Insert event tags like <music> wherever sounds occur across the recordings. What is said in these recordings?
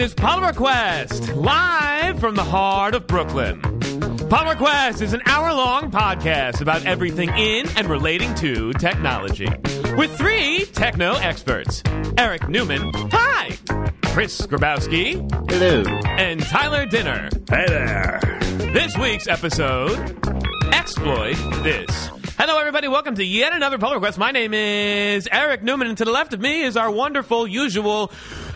is Power Request, live from the heart of Brooklyn. Power Request is an hour long podcast about everything in and relating to technology. With three techno experts Eric Newman, hi! Chris Grabowski, Hello. and Tyler Dinner. Hey there. This week's episode Exploit This. Hello, everybody. Welcome to yet another Power Request. My name is Eric Newman, and to the left of me is our wonderful, usual,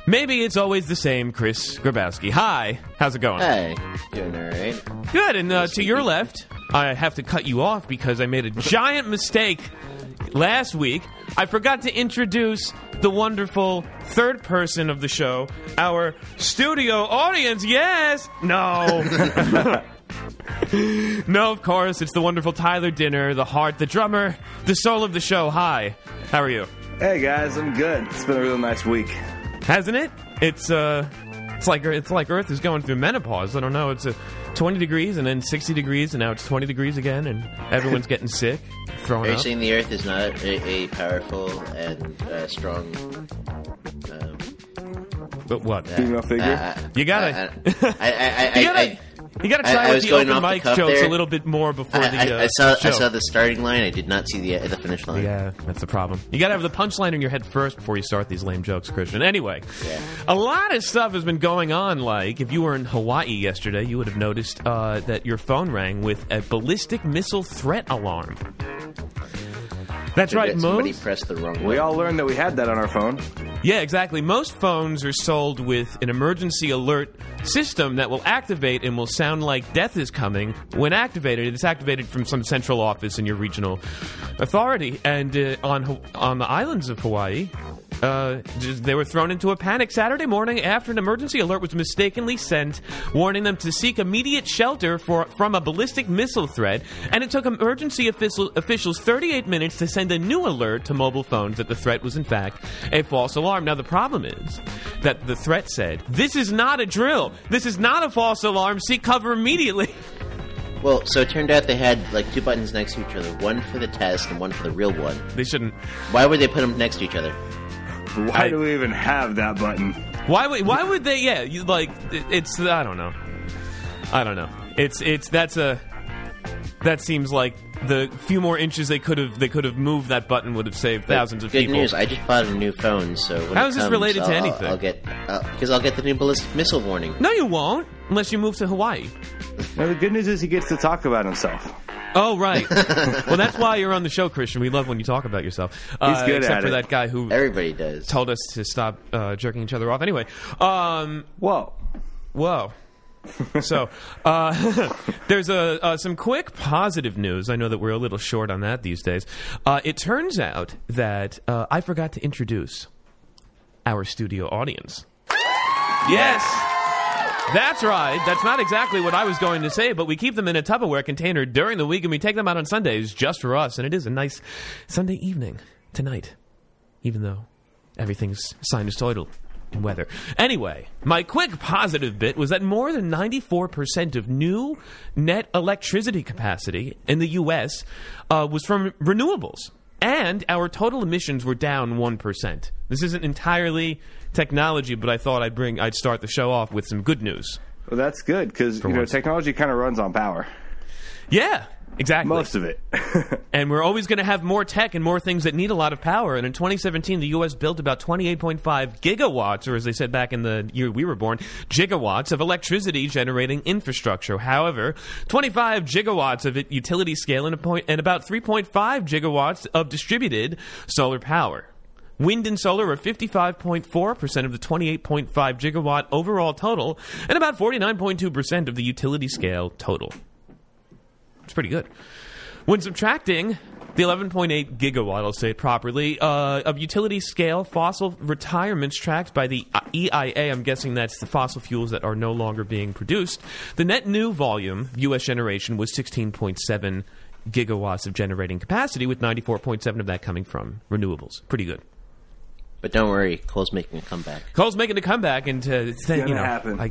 maybe it's always the same, Chris Grabowski. Hi. How's it going? Hi. Doing all right. Good. And uh, to your left, I have to cut you off because I made a giant mistake last week. I forgot to introduce the wonderful third person of the show, our studio audience. Yes. No. <laughs> no, of course. It's the wonderful Tyler Dinner, the heart, the drummer, the soul of the show. Hi. How are you? Hey guys, I'm good. It's been a real nice week. Hasn't it? It's uh it's like it's like Earth is going through menopause. I don't know. It's a 20 degrees and then 60 degrees and now it's 20 degrees again and everyone's <laughs> getting sick, throwing Are you up. saying the Earth is not a, a powerful and uh, strong? Um, But what? Female figure. uh, You gotta- uh, I, I, I, I, <laughs> You gotta, I, you gotta try I with was the open the mic cuff jokes there. a little bit more before I, the. Uh, I, I saw show. I saw the starting line. I did not see the the finish line. Yeah, that's the problem. You gotta have the punchline in your head first before you start these lame jokes, Christian. Anyway, Yeah. a lot of stuff has been going on. Like, if you were in Hawaii yesterday, you would have noticed uh, that your phone rang with a ballistic missile threat alarm. That's Maybe right, that Somebody most. pressed the wrong we all learned that we had that on our phone. Yeah, exactly. Most phones are sold with an emergency alert system that will activate and will sound like death is coming when activated. It's activated from some central office in your regional authority. And uh, on on the islands of Hawaii, uh, they were thrown into a panic Saturday morning after an emergency alert was mistakenly sent, warning them to seek immediate shelter for from a ballistic missile threat. And it took emergency official, officials 38 minutes to send a new alert to mobile phones that the threat was in fact a false alarm. Now the problem is that the threat said, "This is not a drill. This is not a false alarm. Seek cover immediately." <laughs> Well, so it turned out they had like two buttons next to each other, one for the test and one for the real one. They shouldn't. Why would they put them next to each other? Why I- do we even have that button? Why would why would they? Yeah, you, like it- it's I don't know. I don't know. It's it's that's a that seems like the few more inches they could have they could have moved that button would have saved thousands of Good people. news! I just bought a new phone, so when How it is this related to I'll- anything? I'll get because I'll get the new ballistic missile warning. no, you won't unless you move to Hawaii. Now, the good news is he gets to talk about himself. Oh right. <laughs> well, that's why you're on the show, Christian. We love when you talk about yourself. Uh, He's good except at for it. that guy who Everybody does. told us to stop uh, jerking each other off. Anyway, um, Whoa. Whoa. <laughs> so, uh, <laughs> there's a, uh, some quick positive news. I know that we're a little short on that these days. Uh, it turns out that uh, I forgot to introduce our studio audience. Yes. That's right. That's not exactly what I was going to say, but we keep them in a Tupperware container during the week and we take them out on Sundays just for us. And it is a nice Sunday evening tonight, even though everything's sinusoidal in weather. Anyway, my quick positive bit was that more than 94% of new net electricity capacity in the U.S. Uh, was from renewables. And our total emissions were down 1%. This isn't entirely technology, but I thought I'd bring I'd start the show off with some good news. Well, that's good because you know once. technology kind of runs on power. Yeah, exactly. Most of it. <laughs> And we're always going to have more tech and more things that need a lot of power. And in 2017, the U.S. built about 28.5 gigawatts, or as they said back in the year we were born, gigawatts of electricity generating infrastructure. However, 25 gigawatts of it utility scale and, a point, and about 3.5 gigawatts of distributed solar power. Wind and solar are 55.4% of the 28.5 gigawatt overall total, and about 49.2% of the utility scale total. It's pretty good. When subtracting the 11.8 gigawatt, I'll say it properly, uh, of utility scale fossil retirements tracked by the EIA, I'm guessing that's the fossil fuels that are no longer being produced, the net new volume of U.S. generation was 16.7 gigawatts of generating capacity, with 94.7 of that coming from renewables. Pretty good. But don't worry, Coal's making a comeback. Coal's making a comeback, and to, th- you gonna know, happen. I,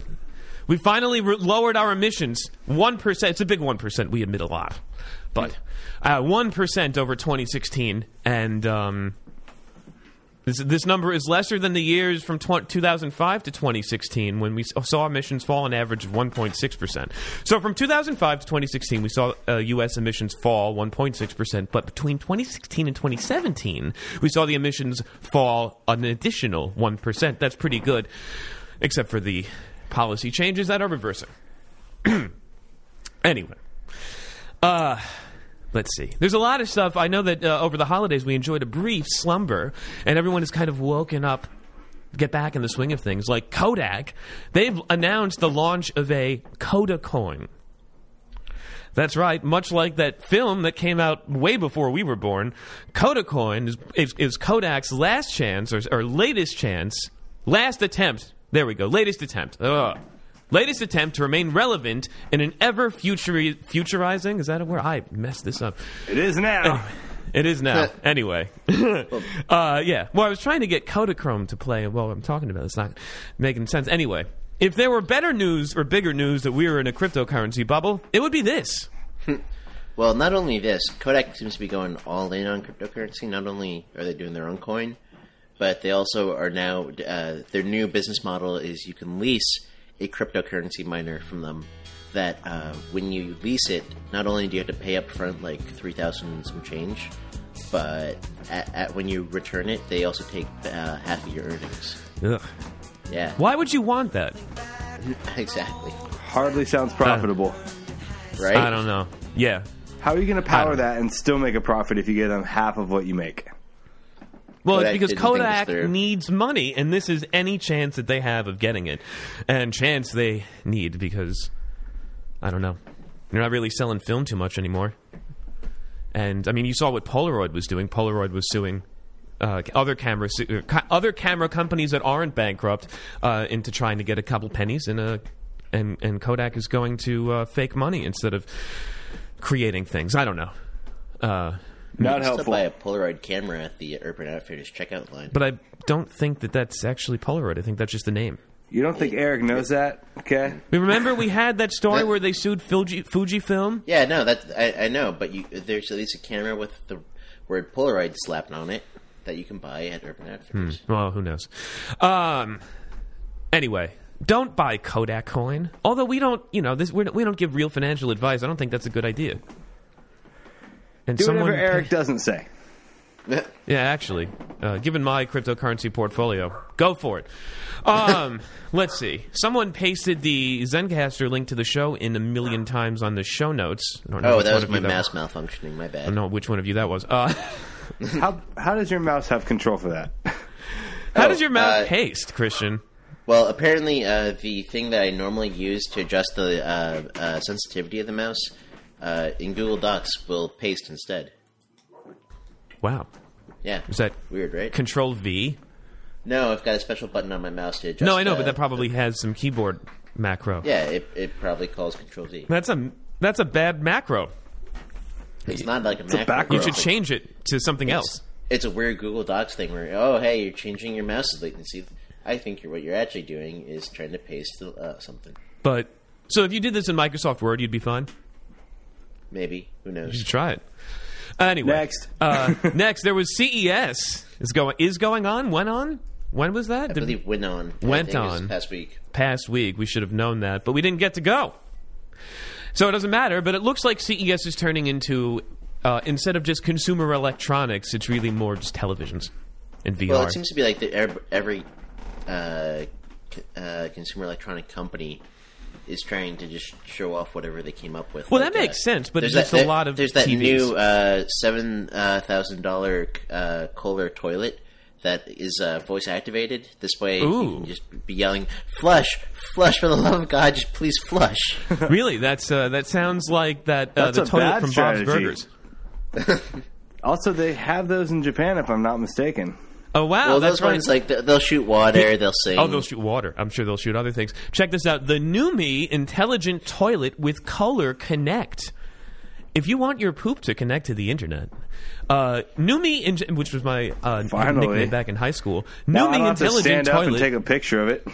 we finally re- lowered our emissions one percent. It's a big one percent. We admit a lot, but uh, one over 2016, and um, This, this number is lesser than the years from tw- 2005 to 2016 when we saw emissions fall an average of 1.6%. So from 2005 to 2016, we saw uh, U.S. emissions fall 1.6%, but between 2016 and 2017, we saw the emissions fall an additional 1%. That's pretty good, except for the policy changes that are reversing. <clears throat> anyway. Uh, let's see. There's a lot of stuff. I know that uh, over the holidays we enjoyed a brief slumber, and everyone has kind of woken up, get back in the swing of things. Like Kodak, they've announced the launch of a KodakCoin. That's right. Much like that film that came out way before we were born, KodakCoin is, is, is Kodak's last chance or, or latest chance, last attempt. There we go. Latest attempt. Ugh. Latest attempt to remain relevant in an ever futuri- futurizing. Is that a word? I messed this up. It is now. It is now. <laughs> anyway. <laughs> uh, yeah. Well, I was trying to get Kodachrome to play while I'm talking about it. It's not making sense. Anyway, if there were better news or bigger news that we were in a cryptocurrency bubble, it would be this. Well, not only this, Kodak seems to be going all in on cryptocurrency. Not only are they doing their own coin, but they also are now uh, their new business model is you can lease a cryptocurrency miner from them. That uh, when you lease it, not only do you have to pay up front like three thousand and some change, but at, at when you return it, they also take uh, half of your earnings. Ugh. Yeah, Why would you want that? <laughs> exactly. Hardly sounds profitable. Right? I don't know. Yeah. How are you going to power that and still make a profit if you get them half of what you make? Well, Kodak it's because didn't think this Kodak needs money, and this is any chance that they have of getting it. And chance they need because, I don't know, they're not really selling film too much anymore. And, I mean, you saw what Polaroid was doing. Polaroid was suing uh, other camera uh, other camera companies that aren't bankrupt uh, into trying to get a couple pennies, and, uh, and, and Kodak is going to uh, fake money instead of creating things. I don't know. Not You can still helpful. buy a Polaroid camera at the Urban Outfitters checkout line. but I don't think that that's actually Polaroid. I think that's just the name. You don't think Eric knows that? Okay. We Remember we had that story That- where they sued Fuji, Fujifilm? Yeah, no, that I, I know, but you, there's at least a camera with the word Polaroid slapped on it that you can buy at Urban Outfitters. Well, who knows? Um. Anyway, don't buy Kodak coin. Although we don't, you know, this we're, we don't give real financial advice. I don't think that's a good idea. And Do someone, whatever Eric doesn't say. yeah, actually, uh, given my cryptocurrency portfolio, go for it. Um, <laughs> let's see. Someone pasted the Zencastr link to the show in a million times on the show notes. I don't know Oh, which that one was of my you mouse malfunctioning. My bad. I bad. don't know which one of you that was. Uh, <laughs> How how does your mouse have control for that? <laughs> how Oh, does your mouse uh, paste, Christian? Well, apparently, uh, the thing that I normally use to adjust the uh, uh, sensitivity of the mouse uh, in Google Docs will paste instead. Wow. Yeah, Is that weird, right? Control V? no, I've got a special button on my mouse to adjust. No, I know, uh, but that probably has some keyboard macro. Yeah, it, it probably calls Control Z. That's a that's a bad macro. It's not like a a Mac. macro. You should change it to something else. It's a weird Google Docs thing where, oh, hey, you're changing your mouse's latency. I think you're, what you're actually doing is trying to paste uh, something. But so if you did this in Microsoft Word, you'd be fine. Maybe. Who You knows? should try it. Anyway, Next. uh, <laughs> next there was CES is going is going on. Went on. When was that? I Did- believe went on. Went think it was on. Past week. past week. We should have known that, but we didn't get to go. So it doesn't matter. But it looks like CES is turning into uh, instead of just consumer electronics, it's really more just televisions and VR. Well, it seems to be like that ev- every uh, uh, consumer electronic company is trying to just show off whatever they came up with. Well, Like, that makes uh, sense, but there's just that- a lot of There's that TVs. new uh, seven thousand dollar uh, Kohler toilet that is uh, voice activated. This way, Ooh. you can just be yelling, "Flush, flush! For the love of God, just please flush." <laughs> really, that's uh, that sounds like that uh, That's the toilet from strategy. Bob's Burgers. <laughs> Also, they have those in Japan, if I'm not mistaken. Oh wow, well, that's those right. ones like they'll shoot water, they'll sing. Oh, they'll shoot water. I'm sure they'll shoot other things. Check this out: the Numi Intelligent Toilet with Kohler Connect. If you want your poop to connect to the internet, uh, Numi, in, which was my uh, Finally. nickname back in high school, Now I Numi don't have to Intelligent stand up and Toilet. take a picture of it.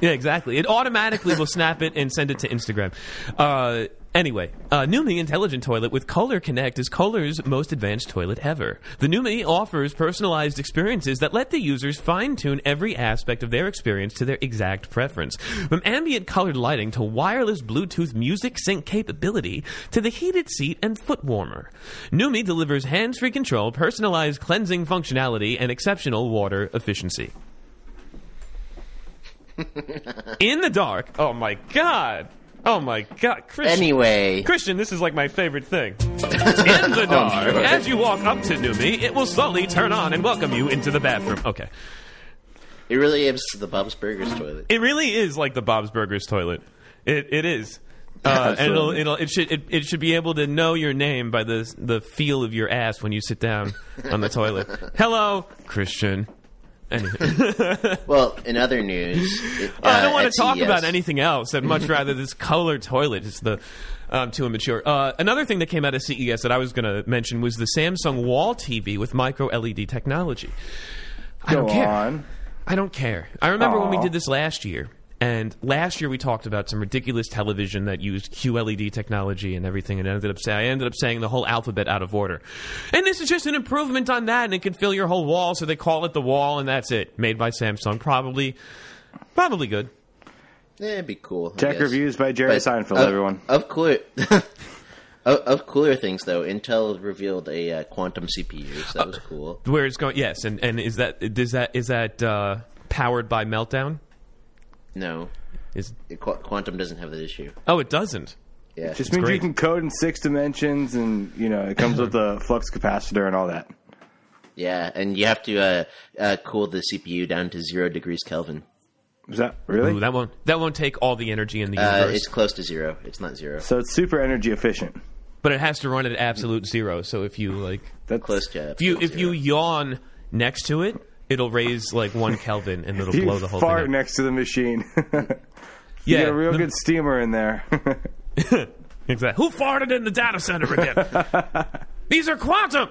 Yeah, exactly. It automatically will snap it and send it to Instagram. Uh, Anyway, uh, Numi Intelligent Toilet with Kohler Connect is Kohler's most advanced toilet ever. The Numi offers personalized experiences that let the users fine tune every aspect of their experience to their exact preference. From ambient colored lighting to wireless Bluetooth music sync capability to the heated seat and foot warmer. Numi delivers hands free control, personalized cleansing functionality, and exceptional water efficiency. <laughs> In the dark. Oh my god. Oh my god, Christian. Anyway, Christian, this is like my favorite thing. <laughs> In the dark, sure. as you walk up to Numi, it will slowly turn on and welcome you into the bathroom. Okay. it really is the Bob's Burgers toilet. It really is like the Bob's Burgers toilet. It it is. <laughs> Uh, and it'll, it'll it should it, it should be able to know your name by the the feel of your ass when you sit down on the toilet. <laughs> Hello, Christian. Anyway. <laughs> Well, in other news, it, uh, I don't want to talk CES about anything else. I'd much <laughs> rather this colored toilet is the um, too immature. Uh, another thing that came out of CES that I was going to mention was the Samsung Wall TV with micro LED technology. I Go don't care. on. I don't care. I remember when we did this last year. And last year we talked about some ridiculous television that used QLED technology and everything, and ended up say, I ended up saying the whole alphabet out of order. And this is just an improvement on that, and it can fill your whole wall, so they call it the wall, and that's it. Made by Samsung, probably, probably good. Eh, it'd be cool. I Tech guess. reviews by Jerry But Seinfeld, of- everyone. Of cooler, <laughs> of, of cooler things though, Intel revealed a uh, quantum CPU, so that was cool. Where it's going? Yes, and and is that is that is that uh, powered by Meltdown? No, Is it, qu- quantum doesn't have that issue. oh, it doesn't. Yeah, Just means great. you can code in six dimensions, and you know it comes with a <laughs> flux capacitor and all that. yeah, and you have to uh, uh, cool the CPU down to zero degrees Kelvin. Is that really? Ooh, that won't that won't take all the energy in the Uh, universe. it's close to zero. It's not zero. so it's super energy efficient. but it has to run at absolute zero. So if you like, That's Close to if you absolute if you yawn next to it, it'll raise like one <laughs> Kelvin and it'll You blow the whole fart thing. Up. next to the machine. <laughs> yeah, you get a real the- good steamer in there. <laughs> Exactly. Who farted in the data center again? These are quantum.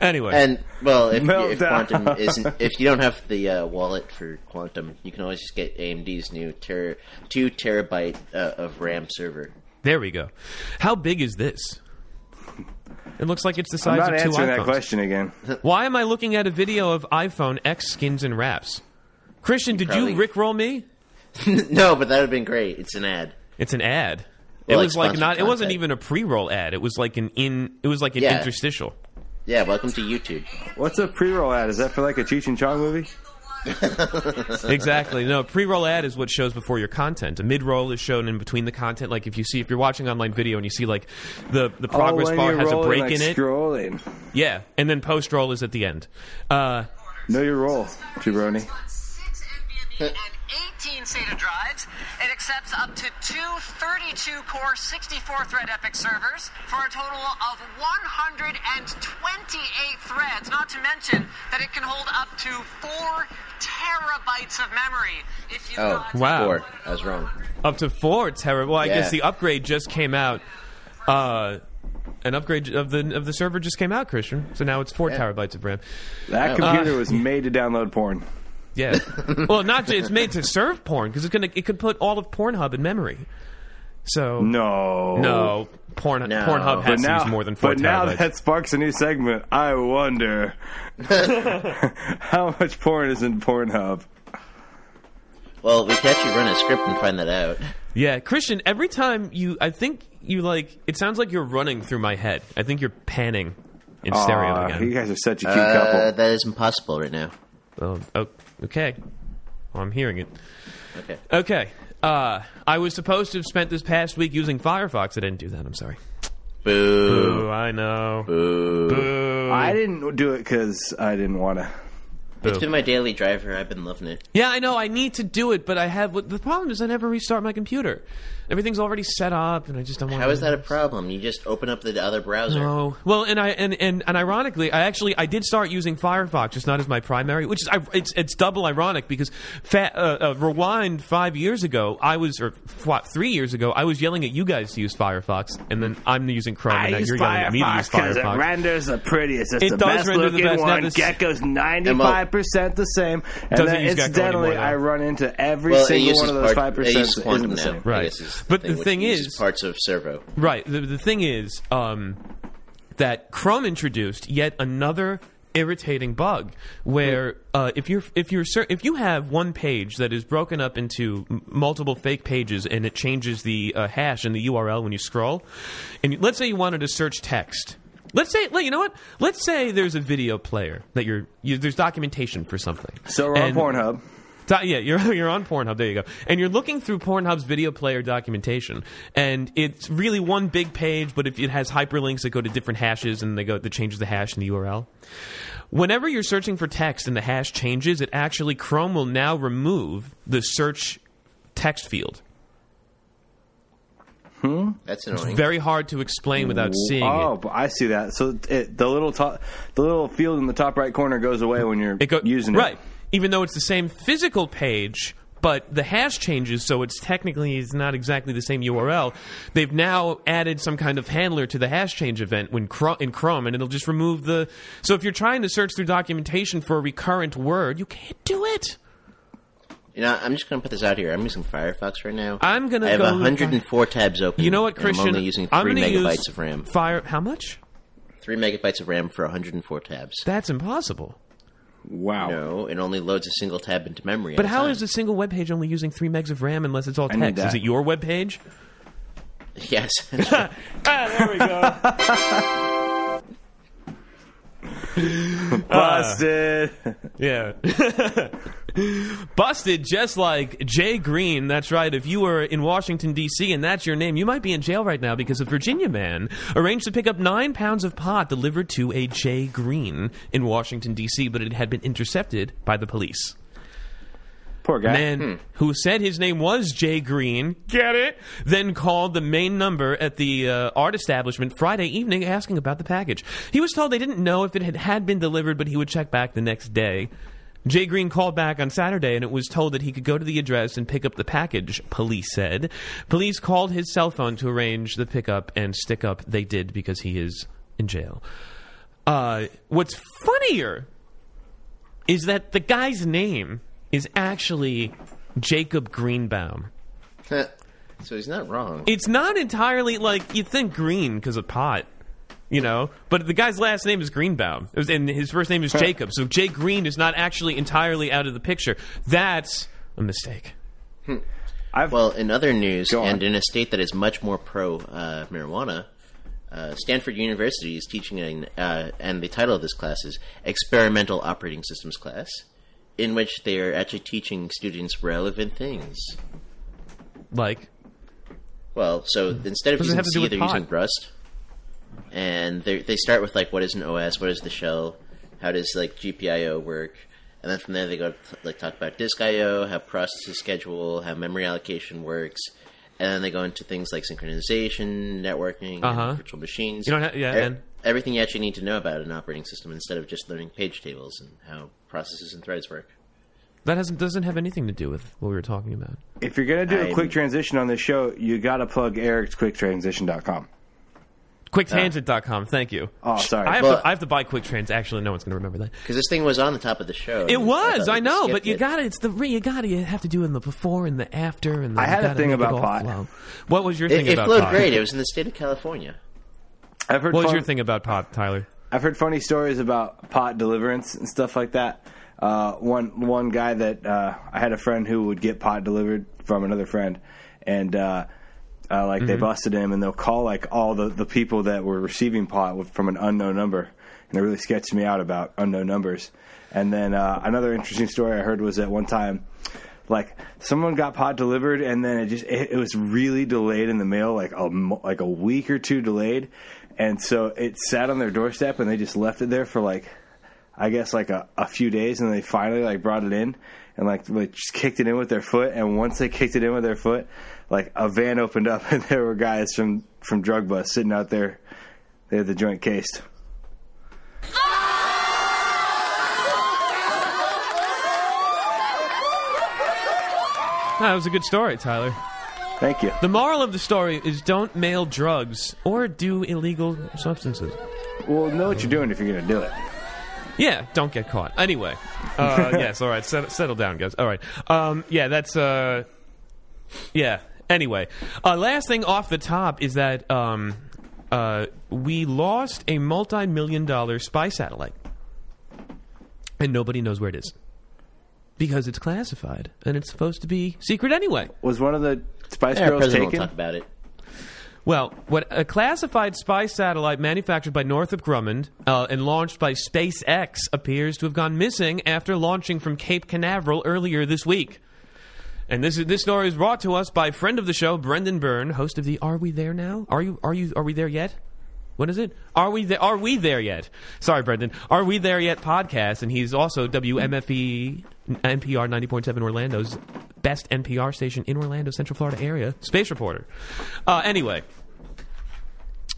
anyway, And well, if, if quantum isn't, if you don't have the uh, wallet for quantum, you can always just get AMD's new ter- two terabyte uh, of RAM server. there we go. How big is this? It looks like it's the I'm size not of two answering iPhones. that question again. Why am I looking at a video of iPhone X skins and wraps? Christian, did probably- you rickroll me? <laughs> no, but that would have been great. It's an ad. It's an ad. Well, it like was like sponsored not. It wasn't content. even a pre-roll ad. It was like an in. It was like an Yeah. interstitial. Yeah, welcome to YouTube. What's a pre-roll ad? Is that for like a Cheech and Chong movie? <laughs> exactly. No, pre-roll ad is what shows before your content. A mid-roll is shown in between the content. Like if you see, if you're watching online video and you see like the the progress oh, bar has a break like in it. Scrolling. Yeah, and then post-roll is at the end. Uh, Know your role, Jabroni. Six NVMe and 18 SATA drives. It accepts up to two 32-core 64-thread EPYC servers for a total of 128 threads. Not to mention that it can hold up to four terabytes of memory. If you Oh, Wow. four. I was wrong. up to four terrible. Well, I Yeah. guess the upgrade just came out. Uh, an upgrade of the of the server just came out, Christian. So now it's four Yeah. terabytes of RAM. That Uh, computer was made to download porn. Yeah. <laughs> well, not just, it's made to serve porn because it's gonna it could put all of Pornhub in memory. So No. no, Porn No. Pornhub But has to now, use more than four but now terabytes. that sparks a new segment. I wonder <laughs> how much porn is in Pornhub. Well, we can actually run a script and find that out. yeah, Christian. Every time you, I think you like. It sounds like you're running through my head. I think you're panning in stereo Aw, again. you guys are such a cute Uh, couple. that is impossible right now. Oh, oh, okay. Well, I'm hearing it. Okay. Okay. Uh, I was supposed to have spent this past week using Firefox. I didn't do that. I'm sorry. Boo. Ooh, I know. Boo. Boo. I didn't do it because I didn't want to. It's been my daily driver. I've been loving it. Yeah, I know. I need to do it, but I have. The problem is I never restart my computer. Everything's already set up, and I just don't want. How is that a problem? You just open up the other browser. No. Well, and I and, and and ironically, I actually I did start using Firefox, just not as my primary, which is I, it's it's double ironic because fa- uh, uh, rewind five years ago, I was or what three years ago, I was yelling at you guys to use Firefox, and then I'm using Chrome, and now you're yelling at me to use Firefox. It renders the prettiest. It's It the does best render the looking best. One. this- Gecko's ninety And well- five five percent the same, and then incidentally, more, though. I run into every Well, single one of those five percent uses isn't the same. Right. Guess is But the thing is- parts of servo. Right. The, the thing is um, that Chrome introduced yet another irritating bug where uh, if you're if you're cer- if you have one page that is broken up into m- multiple fake pages and it changes the uh, hash and the URL when you scroll, and you, let's say you wanted to search text. Let's say, you know what? Let's say there's a video player that you're, you, there's documentation for something. So we're on And- Pornhub. Do- Yeah, you're <laughs> you're on Pornhub. There you go. And you're looking through Pornhub's video player documentation, and it's really one big page. But if it has hyperlinks that go to different hashes, and they go that changes the hash in the URL. Whenever you're searching for text and the hash changes, it actually Chrome will now remove the search text field. Hmm? That's annoying. Very hard to explain without seeing oh, it. but I see that. So it, the little top, the little field in the top right corner goes away when you're It go, using it. right, even though it's the same physical page. But the hash changes, so it's technically it's not exactly the same URL. They've now added some kind of handler to the hash change event when in Chrome, and it'll just remove the. So if you're trying to search through documentation for a recurrent word, you can't do it. You know, I'm just going to put this out here. I'm using Firefox right now. I'm gonna I have go with 104 tabs open. You know what, Christian? I'm only using three megabytes use of RAM. Fire. How much? Three megabytes of RAM for 104 tabs. That's impossible. Wow. No, it only loads a single tab into memory. But at a how time. is a single web page only using three megs of RAM unless it's all I text? Is it your web page? <laughs> Yes. <laughs> ah, there we go. <laughs> <laughs> Busted. <laughs> Yeah. <laughs> Busted just like Jay Green. That's right. If you were in Washington, D.C., and that's your name, you might be in jail right now because a Virginia man arranged to pick up nine pounds of pot delivered to a Jay Green in Washington, D.C., but it had been intercepted by the police. Poor guy. Man who said his name was Jay Green, get it? Then called the main number at the uh, art establishment Friday evening asking about the package. He was told they didn't know if it had, had been delivered, but he would check back the next day. Jay Green called back on Saturday and it was told that he could go to the address and pick up the package, police said. Police called his cell phone to arrange the pickup and stick up. They did because he is in jail. Uh, what's funnier is that the guy's name is actually Jacob Greenbaum. so he's not wrong. It's not entirely like you think green because of pot, you know, but the guy's last name is Greenbaum, It was- and his first name is Jacob. So Jay Green is not actually entirely out of the picture. That's a mistake. I've, Well, in other news, and in a state that is much more pro uh, marijuana, uh, Stanford University is teaching, an, uh, and the title of this class is Experimental Operating Systems class, in which they are actually teaching students relevant things. Like, Well, so instead of What does it using have C, they're pot? using Rust, and they they start with like what is an OS, what is the shell, how does like GPIO work, and then from there they go to like talk about disk I/O, how processes schedule, how memory allocation works, and then they go into things like synchronization, networking, Uh-huh. and virtual machines. You don't ha- yeah, and- everything you actually need to know about an operating system instead of just learning page tables and how processes and threads work. that hasn't doesn't have anything to do with what we were talking about. if you're gonna do a I'm- quick transition on this show, you gotta plug Eric's quicktransition.com. QuickTangent.com. Thank you. Oh, sorry. I have, Well- to, I have to buy QuickTrans. Actually, no one's going to remember that. Because this thing was on the top of the show. It was, thought I know, but you it. got it. It's the re- you got to you have to do it in the before and the after and the, I had a thing about pot. flow. What was your It, thing it about flowed pot? great. It was in the state of California. I've heard What was fun- your thing about pot, Tyler? I've heard funny stories about pot deliverance and stuff like that. Uh, one one guy that uh, I had a friend who would get pot delivered from another friend, and uh, uh, like they busted him, and they'll call like all the, the people that were receiving pot with, from an unknown number, and it really sketched me out about unknown numbers. And then uh, another interesting story I heard was that one time like someone got pot delivered and then it just it, it was really delayed in the mail like a like a week or two delayed and so it sat on their doorstep and they just left it there for like i guess like a, a few days and they finally like brought it in and like, like just kicked it in with their foot. And once they kicked it in with their foot like a van opened up <laughs> and there were guys from from drug bust sitting out there. They had the joint cased. That was a good story, Tyler. Thank you The moral of the story is don't mail drugs or do illegal substances. well know what you're doing if you're gonna do it Yeah, don't get caught. Anyway, uh, <laughs> yes, all right, settle, settle down, guys. All right, um, yeah, that's uh, yeah. Anyway, uh, last thing off the top is that um, uh, we lost a multi-million dollar spy satellite, and nobody knows where it is because it's classified and it's supposed to be secret anyway. Was one of the Spice Yeah, Girls president will taken? talk about it. Well, what a classified spy satellite manufactured by Northrop Grumman uh, and launched by SpaceX appears to have gone missing after launching from Cape Canaveral earlier this week. And this is, this story is brought to us by friend of the show, Brendan Byrne, host of the Are We There Now? Are you are you are we there yet? What is it? Are we there? Are we there yet? Sorry, Brendan. Are we there yet? Podcast, and he's also WMFE NPR ninety point seven Orlando's best NPR station in Orlando, Central Florida area. Space reporter. Uh, anyway,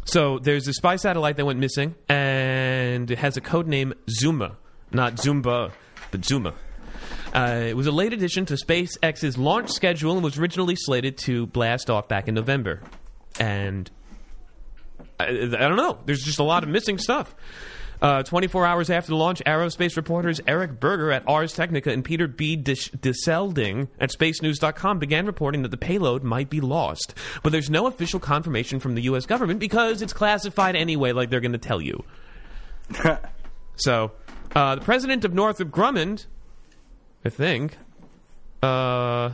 so there's a spy satellite that went missing, and it has a code name Zuma, not Zumba, but Zuma. Uh, it was a late addition to SpaceX's launch schedule and was originally slated to blast off back in November. And I, I don't know. There's just a lot of missing stuff. Uh, 24 hours after the launch, aerospace reporters Eric Berger at Ars Technica and Peter B. Dis- de Selding at SpaceNews.com began reporting that the payload might be lost. But there's no official confirmation from the U.S. government because it's classified anyway, like they're going to tell you. <laughs> So, uh, the president of Northrop Grumman, I think, uh,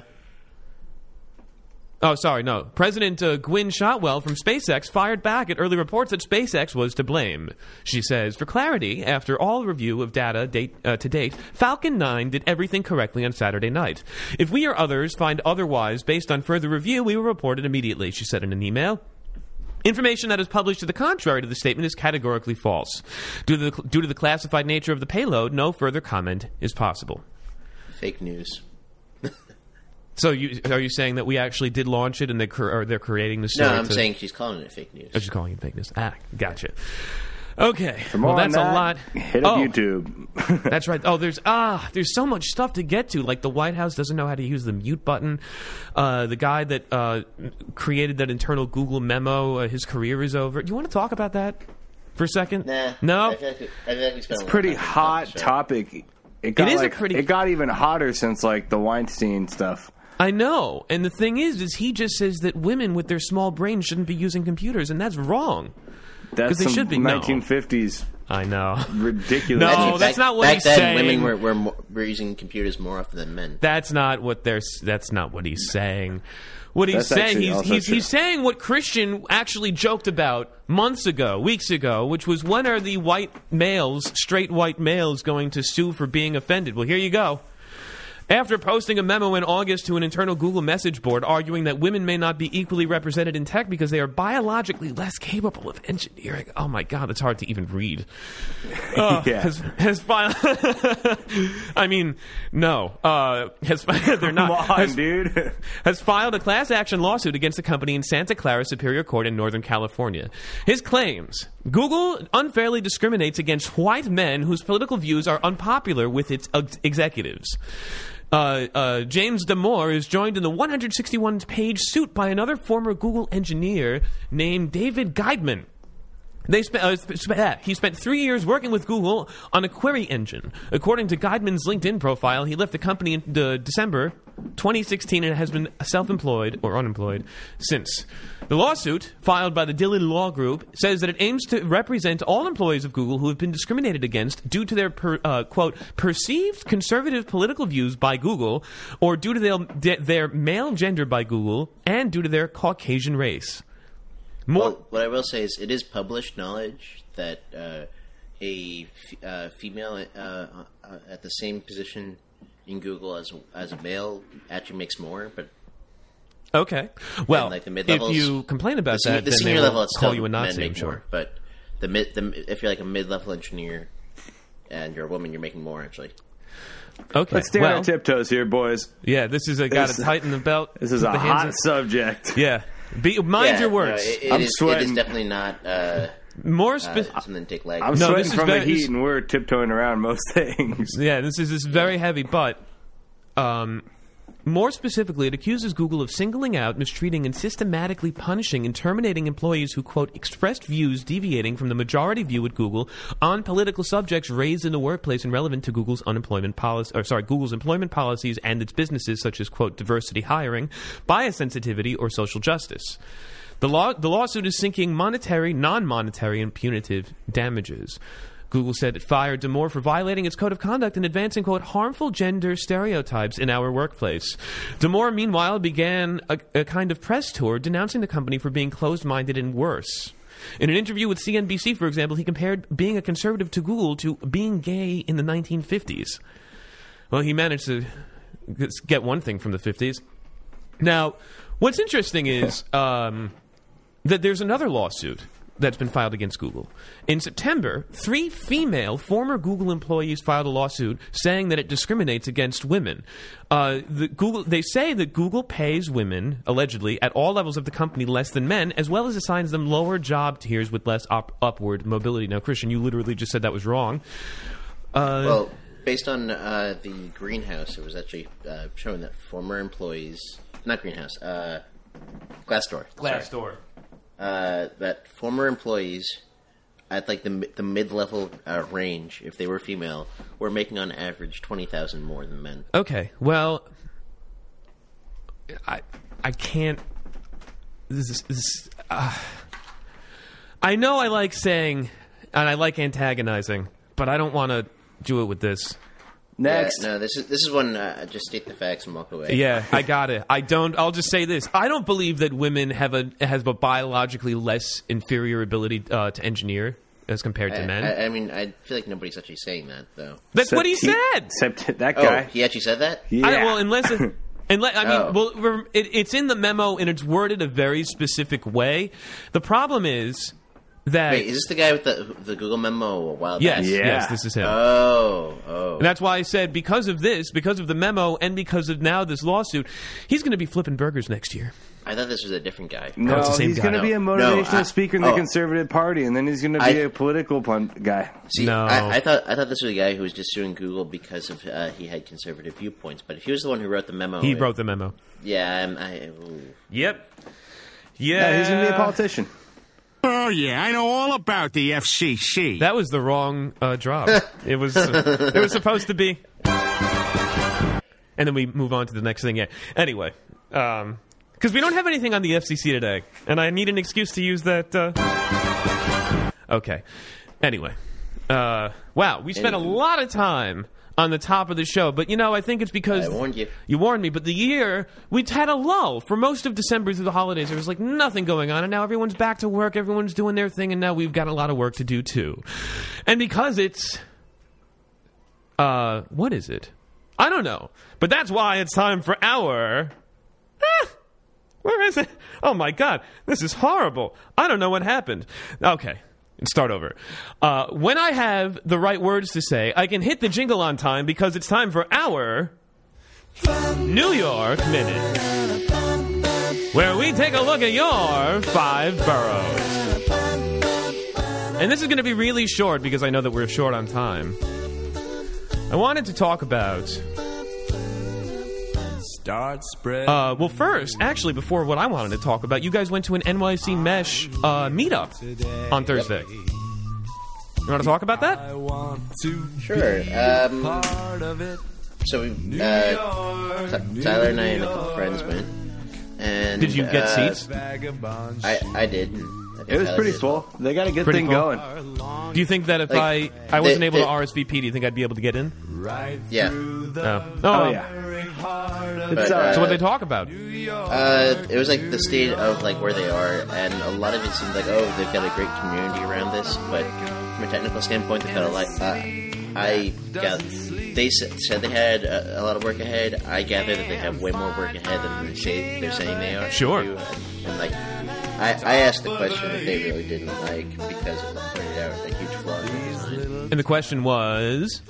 Oh, sorry, no. President uh, Gwynne Shotwell from SpaceX fired back at early reports that SpaceX was to blame. She says, for clarity, after all review of data date, uh, to date, Falcon 9 did everything correctly on Saturday night. If we or others find otherwise based on further review, we will report it immediately, she said in an email. Information that is published to the contrary to the statement is categorically false. Due to the, due to the classified nature of the payload, no further comment is possible. Fake news. So, you, are you saying that we actually did launch it and they cr- or they're creating the story? No. I'm to- saying she's calling it fake news. Oh, she's calling it fake news. Ah, gotcha. Okay, For well more that's on a lot. Hit oh, up YouTube. <laughs> that's right. Oh, there's ah, there's so much stuff to get to. Like the White House doesn't know how to use the mute button. Uh, the guy that uh, created that internal Google memo, uh, his career is over. Do you want to talk about that for a second? Nah. No. I feel like, I feel like we spent a pretty hot topic. It got is a pretty- It got even hotter since like the Weinstein stuff. I know. And the thing is, is he just says that women with their small brains shouldn't be using computers, and that's wrong. That's they some should be, no. 1950s I know. ridiculous. <laughs> No, that's not what back he's then, saying. women were, were, more, were using computers more often than men. That's not what they're. s- That's not what he's saying. What he's That's saying, actually he's also he's, true. he's saying what Christian actually joked about months ago, weeks ago, which was when are the white males, straight white males, going to sue for being offended? Well, here you go. After posting a memo in August to an internal Google message board arguing that women may not be equally represented in tech because they are biologically less capable of engineering. Oh my God, that's hard to even read. <laughs> Uh, Yeah. Has, has filed. <laughs> I mean, no. Uh, has <laughs> they're not. Come on, has, dude. has filed a class action lawsuit against the company in Santa Clara Superior Court in Northern California. His claims Google unfairly discriminates against white men whose political views are unpopular with its ex- executives. Uh, uh, James Damore is joined in the 161 page suit by another former Google engineer named David Gudeman. They spent, uh, he spent three years working with Google on a query engine. According to Gudeman's LinkedIn profile, he left the company in December 2016 and has been self-employed or unemployed since. The lawsuit, filed by the Dhillon Law Group, says that it aims to represent all employees of Google who have been discriminated against due to their per, uh, quote perceived conservative political views by Google, or due to their, their male gender by Google, and due to their Caucasian race. More. Well, what I will say is, it is published knowledge that uh, a f- uh, female uh, uh, at the same position in Google as as a male actually makes more. But Okay. Well, like the if you complain about the, senior, that, the then senior they level, will it's call still you a men Nazi, I'm sure. more. But the mid, the, if you're like a mid level engineer and you're a woman, you're making more actually. Okay. Let's stay on well, our tiptoes here, boys. yeah, this is a got to This- tighten the belt. This is a the hands hot in- subject. Yeah. Be, mind Yeah, your no, words. it- it I'm is- sweating. is definitely not uh, More uh, spe- something to take leg. I'm No, sweating from very- the heat, and we're tiptoeing around most <laughs> things. yeah, this is this very heavy, but um, More specifically, it accuses Google of singling out, mistreating, and systematically punishing and terminating employees who, quote, expressed views deviating from the majority view at Google on political subjects raised in the workplace and relevant to Google's unemployment policy, or sorry, Google's employment policies and its businesses, such as, quote, diversity hiring, bias sensitivity, or social justice. The, law, the lawsuit is seeking monetary, non monetary, and punitive damages. Google said it fired Damore for violating its code of conduct and advancing, quote, harmful gender stereotypes in our workplace. Damore, meanwhile, began a, a kind of press tour denouncing the company for being closed minded and worse. In an interview with CNBC, for example, he compared being a conservative to Google to being gay in the 1950s. Well, he managed to get one thing from the 50s. Now, what's interesting is um, that there's another lawsuit that's been filed against Google. In September, three female former Google employees filed a lawsuit saying that it discriminates against women. Uh, the Google, they say that Google pays women, allegedly, at all levels of the company less than men, as well as assigns them lower job tiers with less up- upward mobility. Now, Christian, you literally just said that was wrong. Uh, Well, based on uh, the greenhouse, it was actually uh, showing that former employees, not greenhouse, uh, Glassdoor, sorry. Uh, that former employees at like the the mid level uh, range, if they were female, were making on average twenty thousand more than men. Okay, well, I I can't. This is, this, uh, I know I like saying and I like antagonizing, but I don't want to do it with this. Next. Yeah, no, this is this is one. Uh, just state the facts and walk away. Yeah, I <laughs> got it. I don't. I'll just say this: I don't believe that women have a have a biologically less inferior ability uh, to engineer as compared to I, men. I, I mean, I feel like nobody's actually saying that though. That's what he Except said. Except that Oh, guy. he actually said that. yeah. I, well, unless it, <laughs> unless I mean, Oh. well, it, it's in the memo and it's worded a very specific way. The problem is that Wait, is this the guy with the the Google memo a while yes, back? Yeah. yes, this is him. Oh, oh. and that's why I said because of this, because of the memo, and because of now this lawsuit, he's going to be flipping burgers next year. I thought this was a different guy. no, it's the same he's guy. going to be a No, motivational I- speaker in the oh. Conservative Party, and then he's going to be I- a political pun- guy. See, No. I, I thought I thought this was a guy who was just suing Google because of uh, he had conservative viewpoints. But if he was the one who wrote the memo, He it- wrote the memo. Yeah, I'm, I, ooh. Yep. Yeah, Yeah, he's going to be a politician. Oh, yeah, I know all about the FCC. That was the wrong uh, drop. <laughs> it was uh, it was supposed to be. And then we move on to the next thing. Yeah. Anyway, because we don't have anything on the FCC today, and I need an excuse to use that. Uh... Okay. Anyway, uh, wow, we spent a lot of time on the top of the show, but you know, I think it's because I warned you. You warned me, but the year we'd had a lull for most of December through the holidays. There was like nothing going on, and now everyone's back to work. Everyone's doing their thing, and now we've got a lot of work to do too. And because it's, uh, what is it? I don't know, but that's why it's time for our. Ah, where is it? Oh my god, this is horrible. I don't know what happened. Okay, and start over. Uh, when I have the right words to say, I can hit the jingle on time because it's time for our New York Minute, where we take a look at your five boroughs. And this is going to be really short because I know that we're short on time. I wanted to talk about Start spread. Uh, well, first, actually, before what I wanted to talk about, you guys went to an NYC Mesh uh, meetup on Thursday. You want to talk about that? I want to Sure. Um, part of it. so we, uh, Ty- Tyler and I and a couple friends went. And Did you get uh, seats? I I did. And I think It was pretty did as well. They got a good Pretty thing full. going. Do you think that if Like, I I wasn't they- able to they- RSVP, do you think I'd be able to get in? right Yeah. the No. Oh, Oh, yeah. very It's, But, uh, So what they talk about? Uh, it was like the state of like where they are, and a lot of it seems like oh they've got a great community around this, but from a technical standpoint, they've got a lot. Uh, I got they s- said they had a, a lot of work ahead. I gather that they have way more work ahead than they say they're saying they are. Sure. do, And, and like I, I asked the question that they really didn't like because it pointed out a huge flaw in the design. And the question was,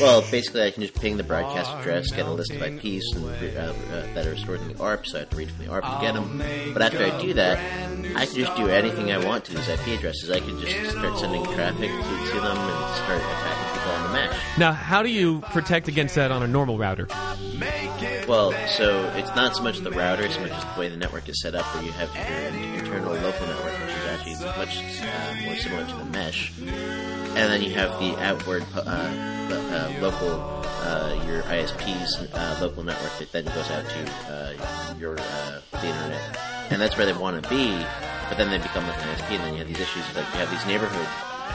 Well, basically, I can just ping the broadcast address, get a list of IPs and, uh, uh, that are stored in the ARP, so I have to read from the ARP to get them. But after I do that, I can just do anything I want to these IP addresses. I can just start sending traffic to, to them and start attacking people on the mesh. now how do you protect against that on a normal router? Well, so it's not so much the router, so much as the way the network is set up, where you have your internal local network, which is actually much uh, more similar to the mesh, and then you have the outward uh, uh, local, uh, your ISP's uh, local network that then goes out to uh, your uh, the internet, and that's where they want to be. But then they become an ISP, and then you have these issues like you have these neighborhood.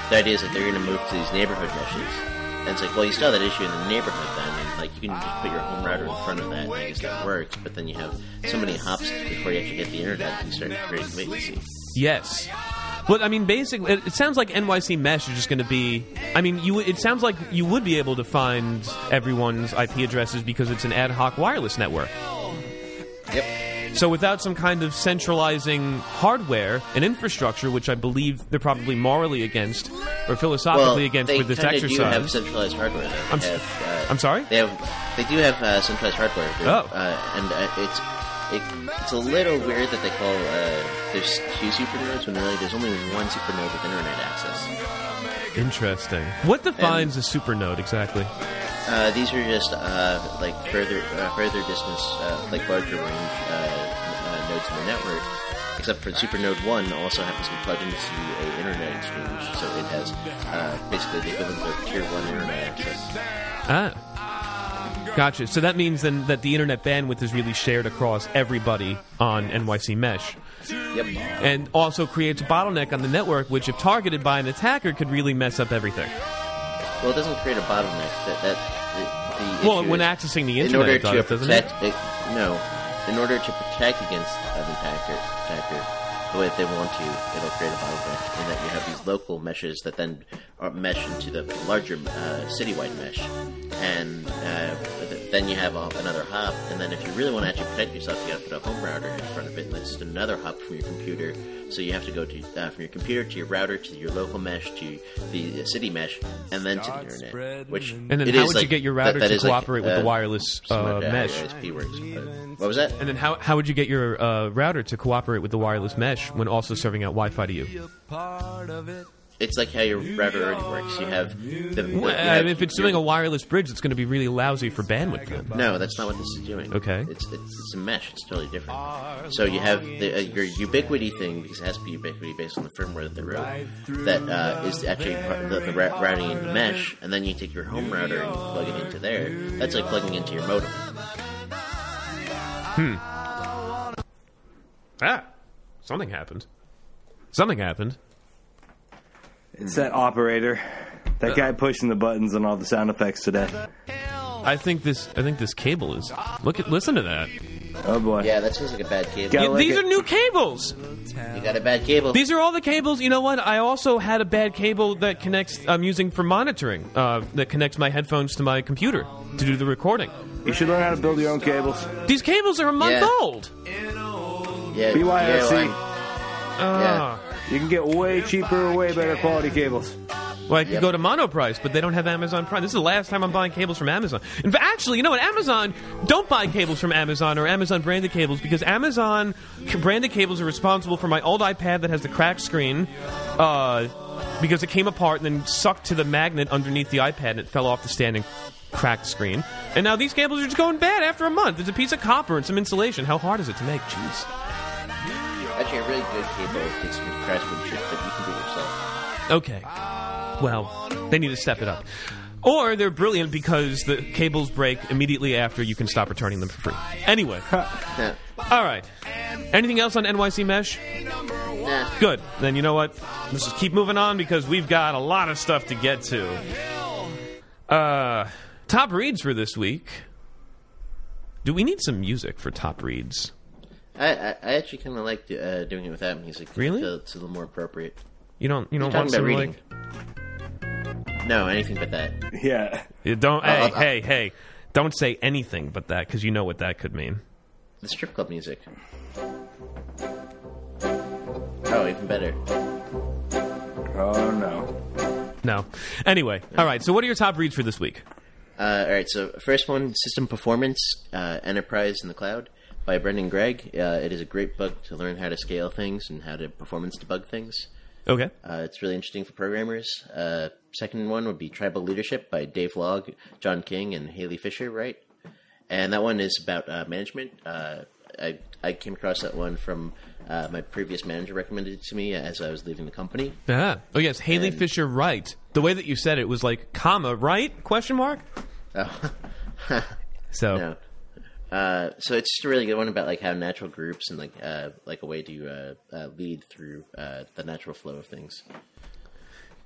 The idea is that they're going to move to these neighborhood meshes. And it's like, well, you still have that issue in the neighborhood then, and like you can just put your home router in front of that, and I guess that works. But then you have so many hops before you actually get the internet, and you start creating latency. Yes. But I mean, basically, it, it sounds like NYC Mesh is just going to be. I mean, you. It sounds like you would be able to find everyone's IP addresses because it's an ad hoc wireless network. Yep. So without some kind of centralizing hardware and infrastructure, which I believe they're probably morally against or philosophically Well, against they with this exercise. do have centralized hardware. Though. I'm have, uh, I'm sorry? They have. They do have uh, centralized hardware. Oh. Uh, and uh, it's it, it's a little weird that they call uh, there's two supernodes when really there's only one supernode with internet access. Interesting. What defines a supernode exactly? Uh, these are just uh, like further uh, further distance, uh, like larger range uh, uh, nodes in the network. Except for Supernode One, also happens to be plugged into a internet exchange, so it has uh, basically the equivalent of tier one internet access. Ah. Gotcha. So that means then that the internet bandwidth is really shared across everybody on NYC Mesh. Yep. And also creates a bottleneck on the network, which, if targeted by an attacker, could really mess up everything. Well, it doesn't create a bottleneck. That that the, the Well, when is- accessing the in internet, order it does, to doesn't it? protect, no, in order to protect against an attacker, attacker, the way that they want to, it'll create a bottleneck, in that you have these local meshes that then are mesh into the larger uh, citywide mesh, and uh, then you have another hop, and then if you really want to actually protect yourself, you got to put a home router in front of it, and that's just another hop from your computer. So you have to go to uh, from your computer to your router to your local mesh to the uh, city mesh, and then to the internet. Which And then it how is would like- you get your router that to is like, cooperate with the uh, wireless uh, mesh? ISP works. What was that? And then how, how would you get your uh, router to cooperate with the wireless mesh when also serving out Wi-Fi to you? It's like how your router already works. You have the. the you have if it's your- doing a wireless bridge, it's going to be really lousy for bandwidth. Then. No, that's not what this is doing. Okay. It's it's, it's a mesh. It's totally different. So you have the, uh, your Ubiquiti thing because it has to be Ubiquiti based on the firmware that they wrote. That uh, is actually part- the, the ra- routing into mesh, and then you take your home router and you plug it into there. That's like plugging into your modem. Hmm. Ah, something happened. Something happened. It's that operator. That guy pushing the buttons and all the sound effects today. I think this. I think this cable is. Look at. Listen to that. Oh boy. Yeah, that sounds like a bad cable. Yeah. Like These it. are new cables. You got a bad cable. These are all the cables. You know what? I also had a bad cable that connects. I'm using for monitoring. Uh, that connects my headphones to my computer to do the recording. You should learn how to build your own cables. These cables are a month Yeah. old. yeah, BYOC. yeah, Ah. You can get way cheaper, way better quality cables. Well, I could Yep. go to Monoprice, but they don't have Amazon Prime. This is the last time I'm buying cables from Amazon. Fact, actually, you know what? Amazon don't buy cables from Amazon or Amazon branded cables because Amazon branded cables are responsible for my old iPad that has the cracked screen. Uh, because it came apart and then sucked to the magnet underneath the iPad and it fell off the standing cracked screen. And now these cables are just going bad after a month. It's a piece of copper and some insulation. How hard is it to make? Jeez. Actually, a really good cable takes some craftsmanship that you can do yourself. Okay. Well, they need to step it up. Or they're brilliant because the cables break immediately after you can stop returning them for free. Anyway, Nah, all right. Anything else on NYC Mesh? nah. Good. Then you know what? Let's just keep moving on because we've got a lot of stuff to get to. Uh, top reads for this week. Do we need some music for top reads? I, I, I actually kind of like uh, doing it without music. Really? I feel It's a little more appropriate. You don't. You don't You're want talking some about like. reading. No, anything but that. Yeah. You don't. I'll- Hey, I'll- hey, hey! Don't say anything but that because you know what that could mean. The strip club music. Oh, even better. Oh no. No. Anyway, all right. So, what are your top reads for this week? Uh, all right, so first one, System Performance, uh, Enterprise in the Cloud by Brendan Gregg. Uh, it is a great book to learn how to scale things and how to performance debug things. Okay. Uh, it's really interesting for programmers. Uh, second one would be Tribal Leadership by Dave Logg, John King, and Haley Fisher, right? and that one is about uh, management. Uh, I I came across that one from uh, my previous manager recommended it to me as I was leaving the company. Ah. Oh yes, Haley And- Fisher Wright. The way that you said it was like comma right question mark. Oh. <laughs> So No. Uh, so it's just a really good one about like how natural groups and like uh, like a way to uh, uh, lead through uh, the natural flow of things.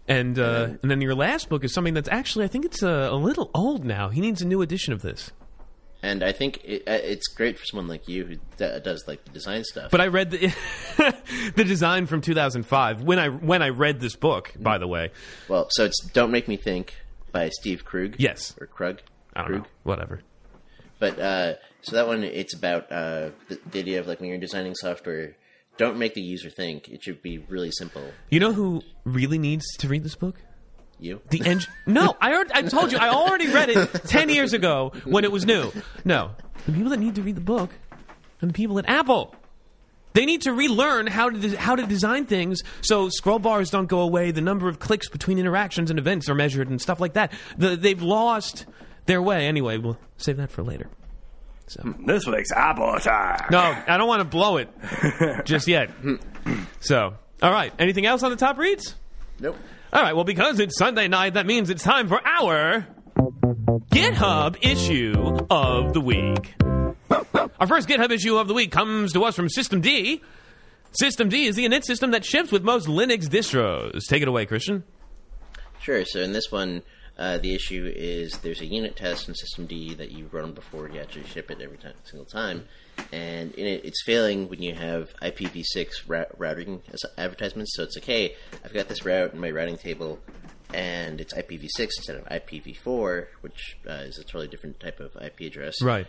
and uh, and then your last book is something that's actually I think it's a, a little old now. He needs a new edition of this. And I think it, uh, it's great for someone like you who d- does like the design stuff. But I read the <laughs> the design from 2005 when I when I read this book. By the way, well, so it's "Don't Make Me Think" by Steve Krug. Yes. or Krug. I don't Krug. know. Whatever. But uh, so that one, it's about uh, the, the idea of like when you're designing software, don't make the user think. It should be really simple. You know who really needs to read this book? You. The eng- No, I already, I told you I already read it ten years ago when it was new. No, the people that need to read the book are the people at Apple. They need to relearn how to de- how to design things so scroll bars don't go away. The number of clicks between interactions and events are measured and stuff like that. The, they've lost their way. Anyway, we'll save that for later. Hmm, this week's Apple Attack. No, I don't want to blow it <laughs> just yet. So, all right. Anything else on the top reads? Nope. All right, well, because it's Sunday night, that means it's time for our GitHub issue of the week. Our first GitHub issue of the week comes to us from systemd. System D is the init system that ships with most Linux distros. Take it away, Christian. Sure. So in this one, uh, the issue is there's a unit test in systemd that you run before you actually ship it every time, single time, and it, it's failing when you have IPv6 ra- routing advertisements. So it's like, hey, I've got this route in my routing table, and it's IPv6 instead of IPv4, which uh, is a totally different type of IP address. Right.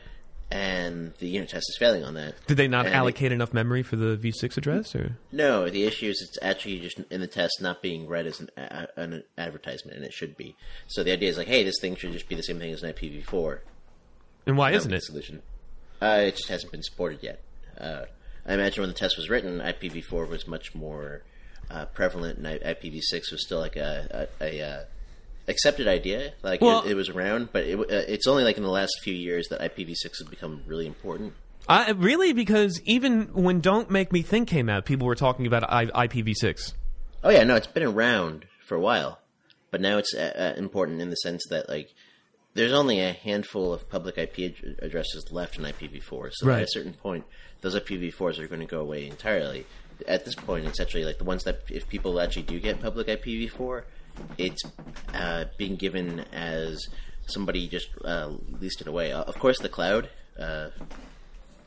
And the unit test is failing on that. Did they not And allocate enough memory for the V6 address? Or no, the issue is it's actually just in the test not being read as an, a, an advertisement, and it should be. So the idea is like, hey, this thing should just be the same thing as an IPv4. and why isn't it? Solution. Uh, it just hasn't been supported yet. Uh, I imagine when the test was written, IPv4 was much more uh, prevalent, and IPv6 was still like a, a, a uh, accepted idea. Like Well- it, it was around, but it, uh, it's only like in the last few years that IPv6 has become really important. I, really, because even when "Don't Make Me Think" came out, people were talking about I, IPv6. Oh yeah, no, it's been around for a while, but now it's uh, uh, important in the sense that like there's only a handful of public IP ad- addresses left in IPv4. So Right. at a certain point, those IPv4s are going to go away entirely. At this point, it's actually like the ones that if people actually do get public IPv4, it's uh, being given as somebody just uh, leased it away. Uh, of course, the cloud. Uh,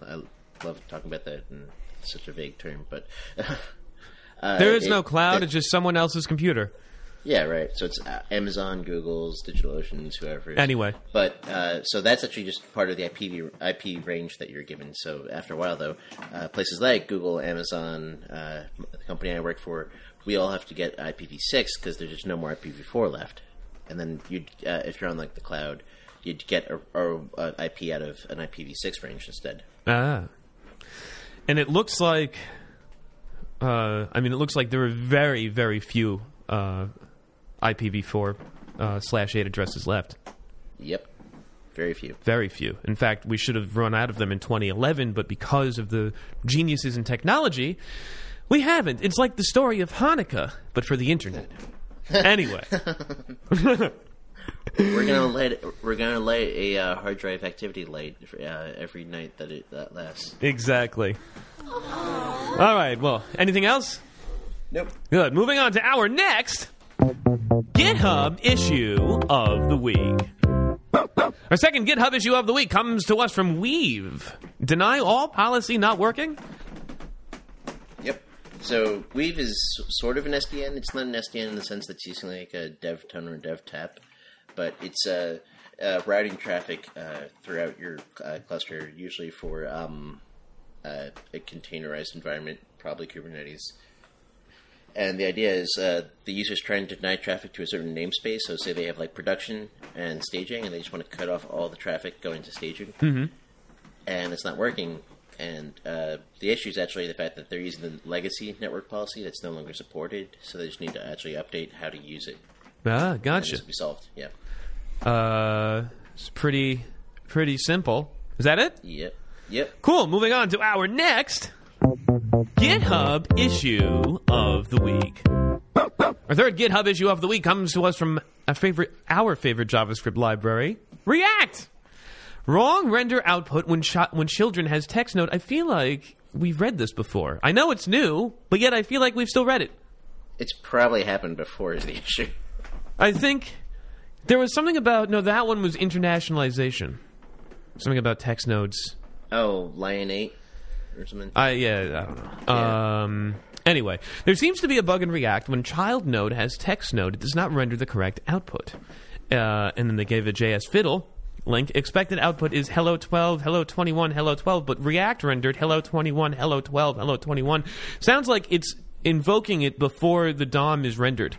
I love talking about that in such a vague term, but. <laughs> Uh, There is it- no cloud; it- it's just someone else's computer. yeah, right. So it's uh, Amazon, Google's, DigitalOcean's, whoever. Anyway. but uh, so that's actually just part of the IP IP range that you're given. So after a while, though, uh, places like Google, Amazon, uh, the company I work for, we all have to get IPv6 because there's just no more IPv4 left. And then you, uh, if you're on like the cloud, you'd get a, a, a IP out of an IPv6 range instead. Ah. And it looks like, uh, I mean, it looks like there are very, very few uh, IPv4 uh, slash 8 addresses left. Yep, very few. Very few. In fact, we should have run out of them in 2011, but because of the geniuses in technology, we haven't. It's like the story of Hanukkah, but for the internet. Anyway, <laughs> We're gonna light we're gonna light a uh, hard drive activity light uh, every night that it that lasts. exactly. All right, well, anything else? Nope. Good. Moving on to our next GitHub issue of the week. Our second GitHub issue of the week comes to us from Weave. Deny all policy not working? So Weave is sort of an SDN. It's not an SDN in the sense that it's using like a dev tun or dev tap, but it's uh, uh, routing traffic uh, throughout your uh, cluster, usually for um, uh, a containerized environment, probably Kubernetes. And the idea is uh, the is trying to deny traffic to a certain namespace. So, say they have like production and staging, and they just want to cut off all the traffic going to staging, mm-hmm. and it's not working. And uh, the issue is actually the fact that they're using the legacy network policy that's no longer supported. So they just need to actually update how to use it. Ah, gotcha. Be solved. Yeah. Uh, it's pretty, pretty simple. Is that it? Yep. Yep. Cool. Moving on to our next GitHub issue of the week. Our third GitHub issue of the week comes to us from a favorite, our favorite JavaScript library, React. Wrong render output when ch- when children has text node. I feel like we've read this before. I know it's new, but yet I feel like we've still read it. It's probably happened before is the issue. I think there was something about no, that one was internationalization. Something about text nodes. Oh, Lion 8 or something. I yeah, I don't know. Yeah. Um, anyway, there seems to be a bug in React when child node has text node, it does not render the correct output. Uh, and then they gave a JS fiddle link. Expected output is hello 12, hello 21, hello 12, but React rendered hello 21, hello 12, hello 21. Sounds like it's invoking it before the DOM is rendered.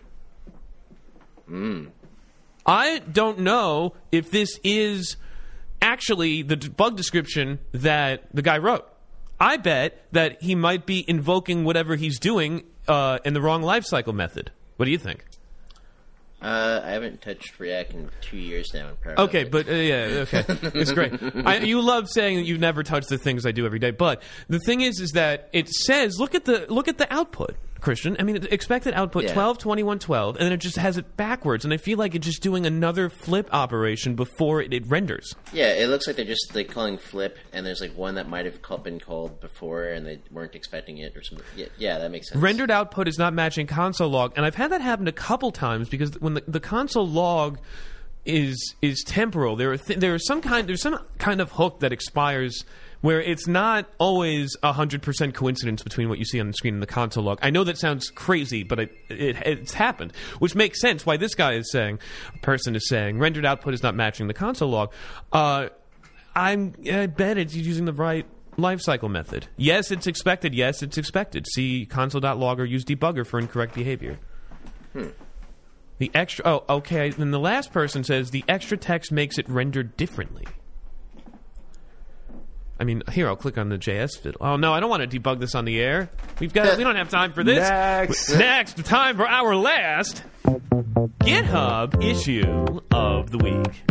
I don't know if this is actually the bug description that the guy wrote. I bet that he might be invoking whatever he's doing uh, in the wrong lifecycle method. What do you think? Uh, I haven't touched React in two years now. I'm Okay, but uh, yeah, okay, <laughs> it's great. I, you love saying that you've never touched the things I do every day, but the thing is, is that it says look at the look at the output, Christian. I mean, it- expected output Yeah. 12, 21, 12, and then it just has it backwards, and I feel like it's just doing another flip operation before it, it renders. Yeah, it looks like they're just like calling flip, and there's like one that might have been called before, and they weren't expecting it or something. Yeah, yeah that makes sense. rendered output is not matching console log, and I've had that happen a couple times because when the, the console log is is temporal, there are th- there is some kind there's some kind of hook that expires where it's not always hundred percent coincidence between what you see on the screen and the console log. I know that sounds crazy, but it, it it's happened, which makes sense why this guy is saying, person is saying, rendered output is not matching the console log. Uh, I'm I bet it's using the right lifecycle method. Yes, it's expected. Yes, it's expected. See console.log or use debugger for incorrect behavior. The extra oh okay. Then the last person says the extra text makes it rendered differently. I mean, here I'll click on the JS fiddle. Oh no, I don't want to debug this on the air. We've got we don't have time for this. Next. Next, time for our last GitHub issue of the week.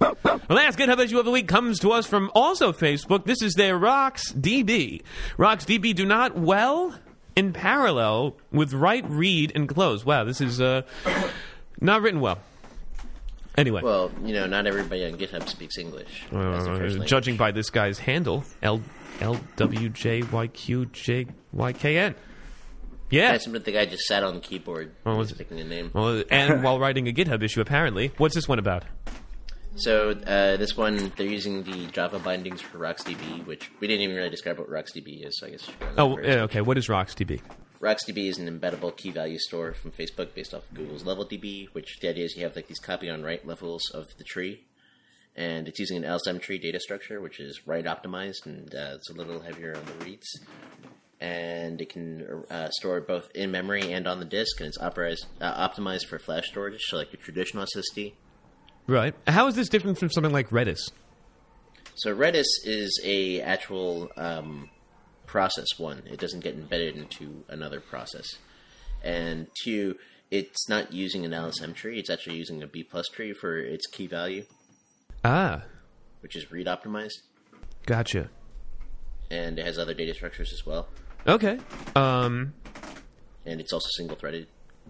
The last GitHub issue of the week comes to us from also Facebook. This is their RocksDB. Rocks DB do not well in parallel with write, read, and close. Wow, this is uh, not written well. Anyway, Well, you know, not everybody on GitHub speaks English. uh, judging by this guy's handle, L L W J Y Q J Y K N. Yeah. I assume the guy just sat on the keyboard oh, was picking a name. Well, and while writing a GitHub issue, apparently. What's this one about? So uh, this one, they're using the Java bindings for RocksDB, which we didn't even really describe what RocksDB is. So I guess. we should go Oh, yeah, okay. What is RocksDB? RocksDB is an embeddable key value store from Facebook based off of Google's LevelDB, which the idea is you have like these copy on write levels of the tree, and it's using an LSM tree data structure, which is write optimized, and uh, it's a little heavier on the reads. And it can uh, store both in memory and on the disk, and it's optimized, uh, optimized for flash storage, so like your traditional SSD. Right. How is this different from something like Redis? So Redis is a actual um, process. One, it doesn't get embedded into another process, and two, it's not using an LSM tree. It's actually using a B plus tree for its key value, Ah, which is read optimized, gotcha. and it has other data structures as well. Okay. Um, And it's also single threaded.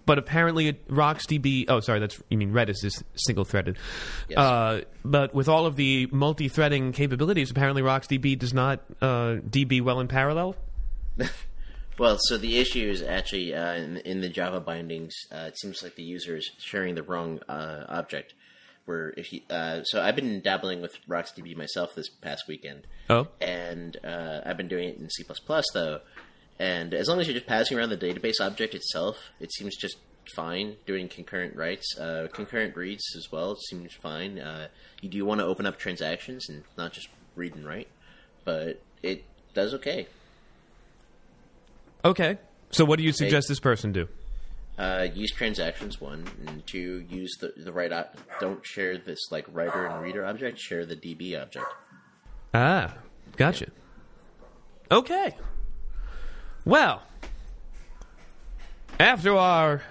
But apparently it, RocksDB. Oh, sorry, that's you mean Redis is single-threaded. Yes. Uh, but with all of the multi-threading capabilities, apparently RocksDB does not uh, DB well in parallel. <laughs> Well, so the issue is actually uh, in, in the Java bindings. Uh, it seems like the user is sharing the wrong uh, object. Where if you, uh, so I've been dabbling with RocksDB myself this past weekend. Oh. and uh, I've been doing it in C though. And as long as you're just passing around the database object itself, it seems just fine. Doing concurrent writes, uh, concurrent reads as well seems fine. Uh, you do want to open up transactions and not just read and write, but it does okay. Okay. So what do you suggest this person do? Uh, use transactions one and two. Use the the right. Op- don't share this like writer and reader object. Share the DB object. Ah, gotcha. Okay. Well, after our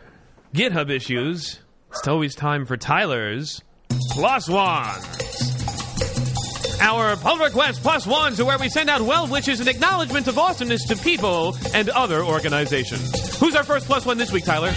GitHub issues, it's always time for Tyler's Plus Ones. our pull request plus ones are where we send out well wishes and acknowledgments of awesomeness to people and other organizations. Who's our first plus one this week, Tyler?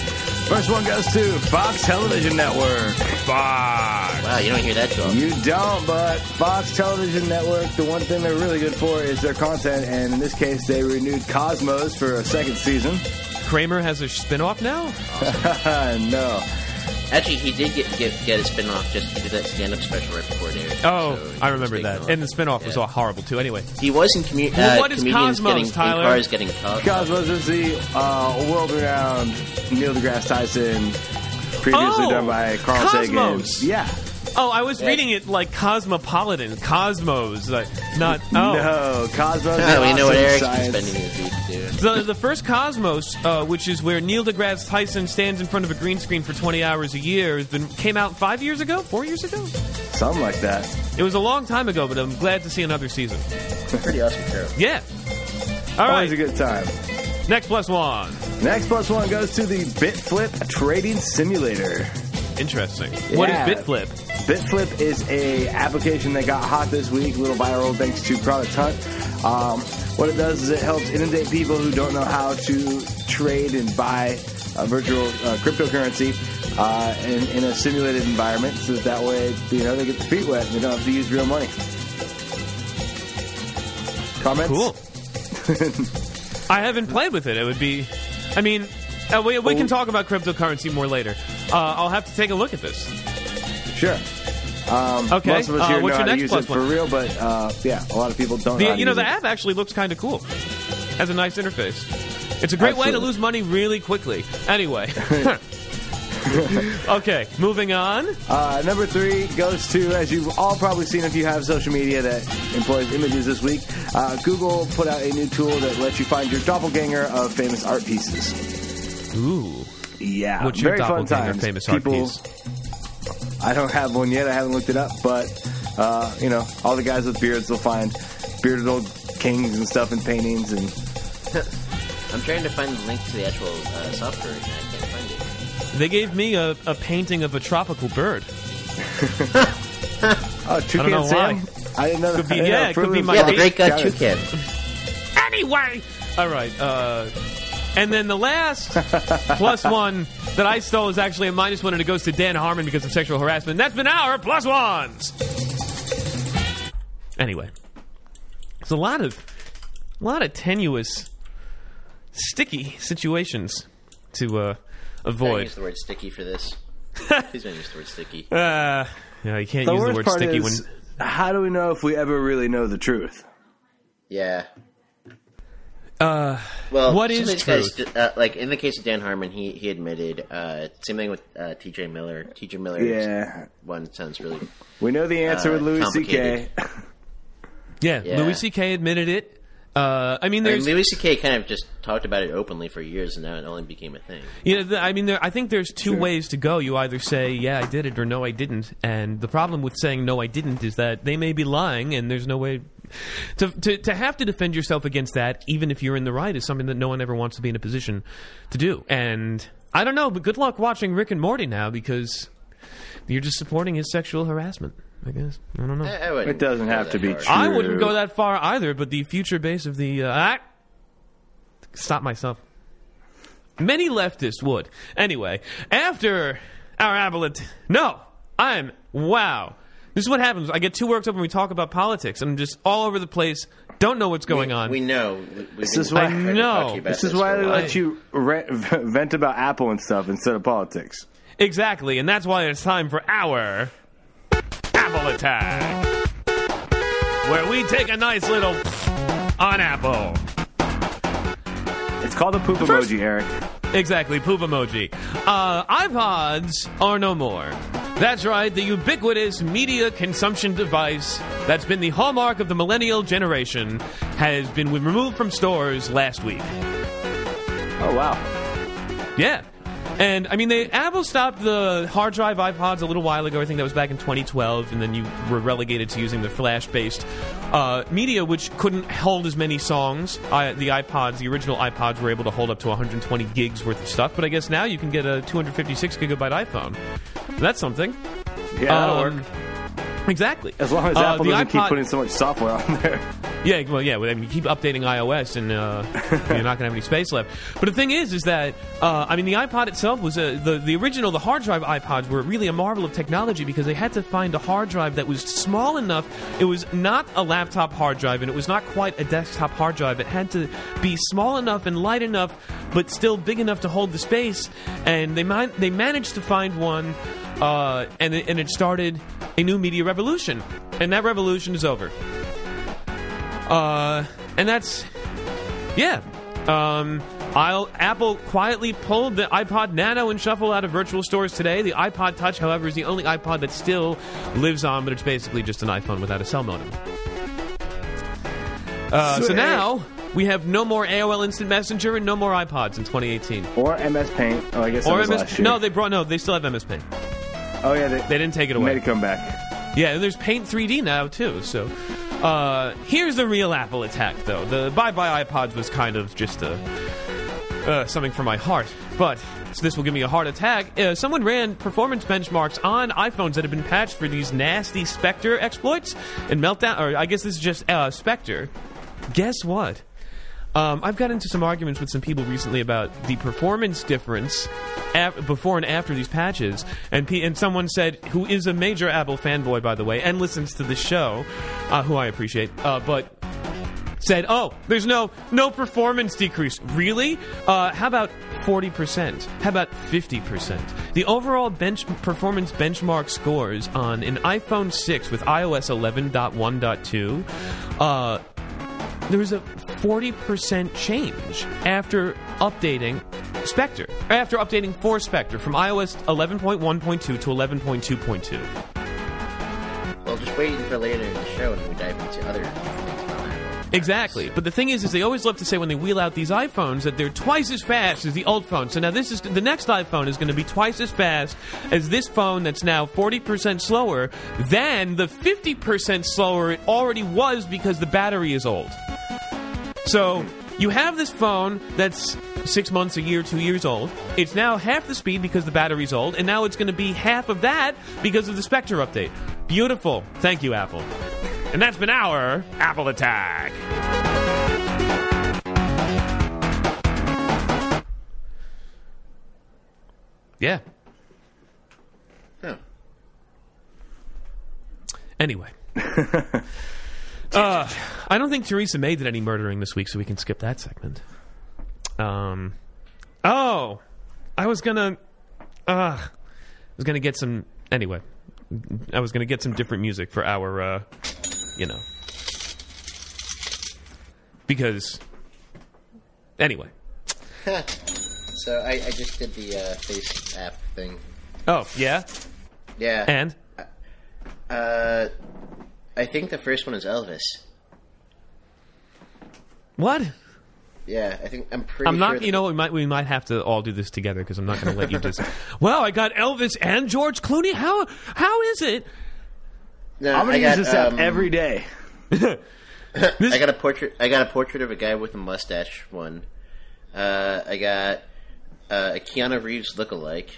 First one goes to Fox Television Network. Fox. Wow, you don't hear that too often. You don't, but Fox Television Network, the one thing they're really good for is their content, and in this case, they renewed Cosmos for a second season. Kramer has a spin-off now? <laughs> no. Actually, he did get get, get a spin off just to do that stand up special right before it aired. Oh, So I remember that. off. And the spin-off was Yeah. all horrible too. Anyway, He was in commu- Well, uh, what is comedians Cosmos, getting Tyler? in cars getting caught. Cosmos is the uh, world-renowned Neil deGrasse Tyson, previously Oh, done by Carl Cosmos. Sagan. Yeah. Oh, I was reading it like cosmopolitan, cosmos, like not. Oh, No, Cosmos. No, we know what awesome Eric's science. been spending his week doing. the the first Cosmos, uh, which is where Neil deGrasse Tyson stands in front of a green screen for 20 hours a year, has been came out five years ago, four years ago. Something like that. It was a long time ago, but I'm glad to see another season. Pretty awesome show. Yeah. All Always a good time. Next plus one. Next plus one goes to the BitFlip Trading Simulator. Interesting. What is Yeah. BitFlip? BitFlip is a application that got hot this week, a little viral thanks to Product Hunt. Um, what it does is it helps inundate people who don't know how to trade and buy uh, virtual uh, cryptocurrency uh, in, in a simulated environment, so that, that way you know they get their feet wet and they don't have to use real money. Comments? Cool. <laughs> I haven't played with it. It would be. I mean, uh, we, we can talk about cryptocurrency more later. Uh, I'll have to take a look at this. Sure. Um, Okay, Most of us uh, here know what's how your to next use plus it for one? real, but uh, yeah, a lot of people don't. know how The, to you know, use the it. app actually looks kind of cool. Has a nice interface. It's a great way to Absolutely. lose money really quickly. Anyway. <laughs> okay, moving on. Uh, number three goes to, as you've all probably seen if you have social media that employs images this week, uh, Google put out a new tool that lets you find your doppelganger of famous art pieces. Ooh. Yeah, What's your very fun doppelganger times. famous art People, piece? I don't have one yet. I haven't looked it up, but uh, you know, all the guys with beards will find bearded old kings and stuff in paintings and <laughs> I'm trying to find the link to the actual uh, software right now. I can't find it. They gave me a, a painting of a tropical bird. <laughs> oh, Toucan know Sam. why. I didn't know. Could be- I <laughs> didn't yeah, know it could be Fruit my was Yeah, the Got great God Got it. Toucan. Anyway! All right. Uh, and then the last <laughs> plus one that I stole is actually a minus one, and it goes to Dan Harmon because of sexual harassment. That's been our plus ones. Anyway, it's a lot of, a lot of tenuous, sticky situations to uh, Don't avoid. use the word sticky for this. <laughs> Please don't use the word sticky. Uh, yeah, you can't The use the worst word part sticky is, when. how do we know if we ever really know the truth? Yeah. Uh, Well, what is some of guys, uh, like in the case of Dan Harmon, he he admitted. Uh, same thing with uh, T.J. Miller. T.J. Miller. Yeah. One sounds really. We know the answer Uh, with Louis C.K. yeah, Yeah. Louis C.K. admitted it. Uh, I mean, I mean, Louis C.K. kind of just talked about it openly for years, and now it only became a thing. You know, the, I mean, there, I think there's two ways to go. You either say, "Yeah, I did it," or "No, I didn't." And the problem with saying "No, I didn't" is that they may be lying, and there's no way to to to have to defend yourself against that, even if you're in the right, is something that no one ever wants to be in a position to do. And I don't know, but good luck watching Rick and Morty now because you're just supporting his sexual harassment. I guess I don't know. I, I It doesn't have to be far. true. I wouldn't go that far either, but the future base of the uh, ah, stop myself. Many leftists would. Anyway, after our abolite, no, I'm wow. This is what happens. I get too worked up when we talk about politics. I'm just all over the place. Don't know what's going on. We know. We, This is why- I know. you about This is why a they let you re- vent about Apple and stuff instead of politics. exactly, and that's why it's time for our Apple Attack, where we take a nice little on Apple. It's called a poop first- emoji, Eric. <laughs> Exactly, poop emoji. Uh, iPods are no more. That's right, the ubiquitous media consumption device that's been the hallmark of the millennial generation has been removed from stores last week. Oh wow. Yeah. And I mean, they Apple stopped the hard drive iPods a little while ago. I think that was back in 2012, and then you were relegated to using the flash-based uh, media, which couldn't hold as many songs. I, the iPods, the original iPods, were able to hold up to 120 gigs worth of stuff. But I guess now you can get a 256 gigabyte iPhone. That's something. Yeah, that'll Um, work. Exactly. As long as Uh, Apple the doesn't keep putting so much software on there. <laughs> Yeah, well, yeah. I mean, you keep updating iOS, and uh, <laughs> you're not going to have any space left. But the thing is, is that uh, I mean, the iPod itself was a, the the original, the hard drive iPods were really a marvel of technology because they had to find a hard drive that was small enough. It was not a laptop hard drive, and it was not quite a desktop hard drive. It had to be small enough and light enough, but still big enough to hold the space. And they man- they managed to find one. Uh, and, it, and it started a new media revolution. And that revolution is over. Uh, and that's yeah. Um, I'll, Apple quietly pulled the iPod Nano and Shuffle out of virtual stores today. The iPod Touch, however, is the only iPod that still lives on, but it's basically just an iPhone without a cell modem. Uh, so now we have no more AOL Instant Messenger and no more iPods in 2018. Or MS Paint. Oh, I guess Or MS. No, they brought no. They still have MS Paint. oh yeah, they, They didn't take it away. made it come back. Yeah, and there's Paint 3D now too. So uh, here's the real Apple attack, though. The Bye Bye iPods was kind of just a uh, something for my heart, but so this will give me a heart attack. Uh, someone ran performance benchmarks on iPhones that have been patched for these nasty Spectre exploits and meltdown. Or I guess this is just uh, Spectre. Guess what? Um, I've gotten into some arguments with some people recently about the performance difference af- before and after these patches, and pe- and someone said, who is a major Apple fanboy, by the way, and listens to the show, uh, who I appreciate, uh, but said, "Oh, there's no no performance decrease. Really? Uh, how about 40%? How about 50%? The overall bench performance benchmark scores on an iPhone 6 with iOS 11.1.2 uh, there was a 40% change after updating Spectre. After updating for Spectre from iOS 11.1.2 to 11.2.2. Well, just wait for later in the show when we dive into other. Exactly. But the thing is, is they always love to say when they wheel out these iPhones that they're twice as fast as the old phone. So now this is the next iPhone is going to be twice as fast as this phone that's now 40% slower than the 50% slower it already was because the battery is old. So you have this phone that's six months, a year, two years old. It's now half the speed because the battery's old, and now it's going to be half of that because of the Spectre update. Beautiful. Thank you, Apple. And that's been our Apple Attack. Yeah. Huh. Anyway. <laughs> uh, I don't think Theresa May did any murdering this week, so we can skip that segment. Um. Oh, I was gonna. Uh, I was gonna get some. Anyway, I was gonna get some different music for our. Uh, you know. Because. Anyway. So I, I just did the uh, face app thing. Oh yeah, Yeah. and uh, I think the first one is Elvis. what? Yeah, I think I'm pretty. I'm not. the- You know, we might we might have to all do this together because I'm not going to let you just. <laughs> well, I got Elvis and George Clooney. How how is it? No, I'm gonna I use got, this app um, every day. <laughs> I got a portrait. I got a portrait of a guy with a mustache. One. Uh, I got uh, a Keanu Reeves lookalike.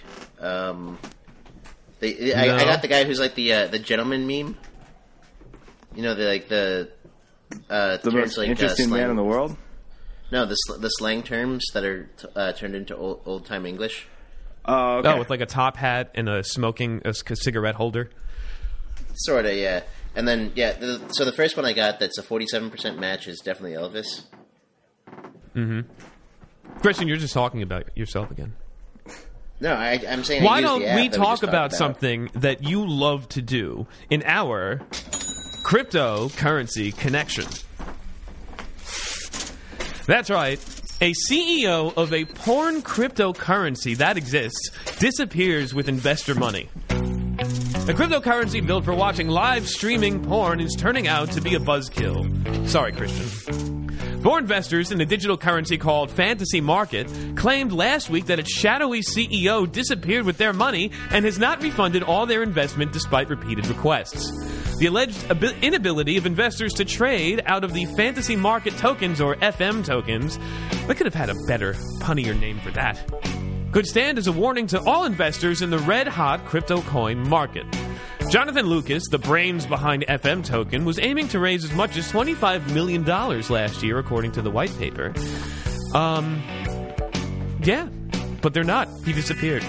Um, they, I, No. I got the guy who's like the uh, the gentleman meme. You know, the like the uh, The turns, most like, uh, interesting man in the world. No, the sl- the slang terms that are t- uh, turned into old old time English. Oh, okay. Oh, with like a top hat and a smoking a c- cigarette holder. Sorta, yeah. And then yeah, the, so the first one I got that's a forty seven percent match is definitely Elvis. Mm-hmm. Christian, you're just talking about yourself again. No, I, I'm saying. Why don't we talk just talked about, something that you love to do in our cryptocurrency connection? That's right. A CEO of a porn cryptocurrency that exists disappears with investor money. A cryptocurrency built for watching live streaming porn is turning out to be a buzzkill. Sorry, Christian. Four investors in a digital currency called Fantasy Market claimed last week that its shadowy CEO disappeared with their money and has not refunded all their investment despite repeated requests. The alleged abi- inability of investors to trade out of the Fantasy Market tokens, or FM tokens, they could have had a better, punnier name for that could stand as a warning to all investors in the red hot crypto coin market. Jonathan Lucas, the brains behind FM Token, was aiming to raise as much as $25 million last year, according to the white paper. Um, yeah, but they're not. He disappeared.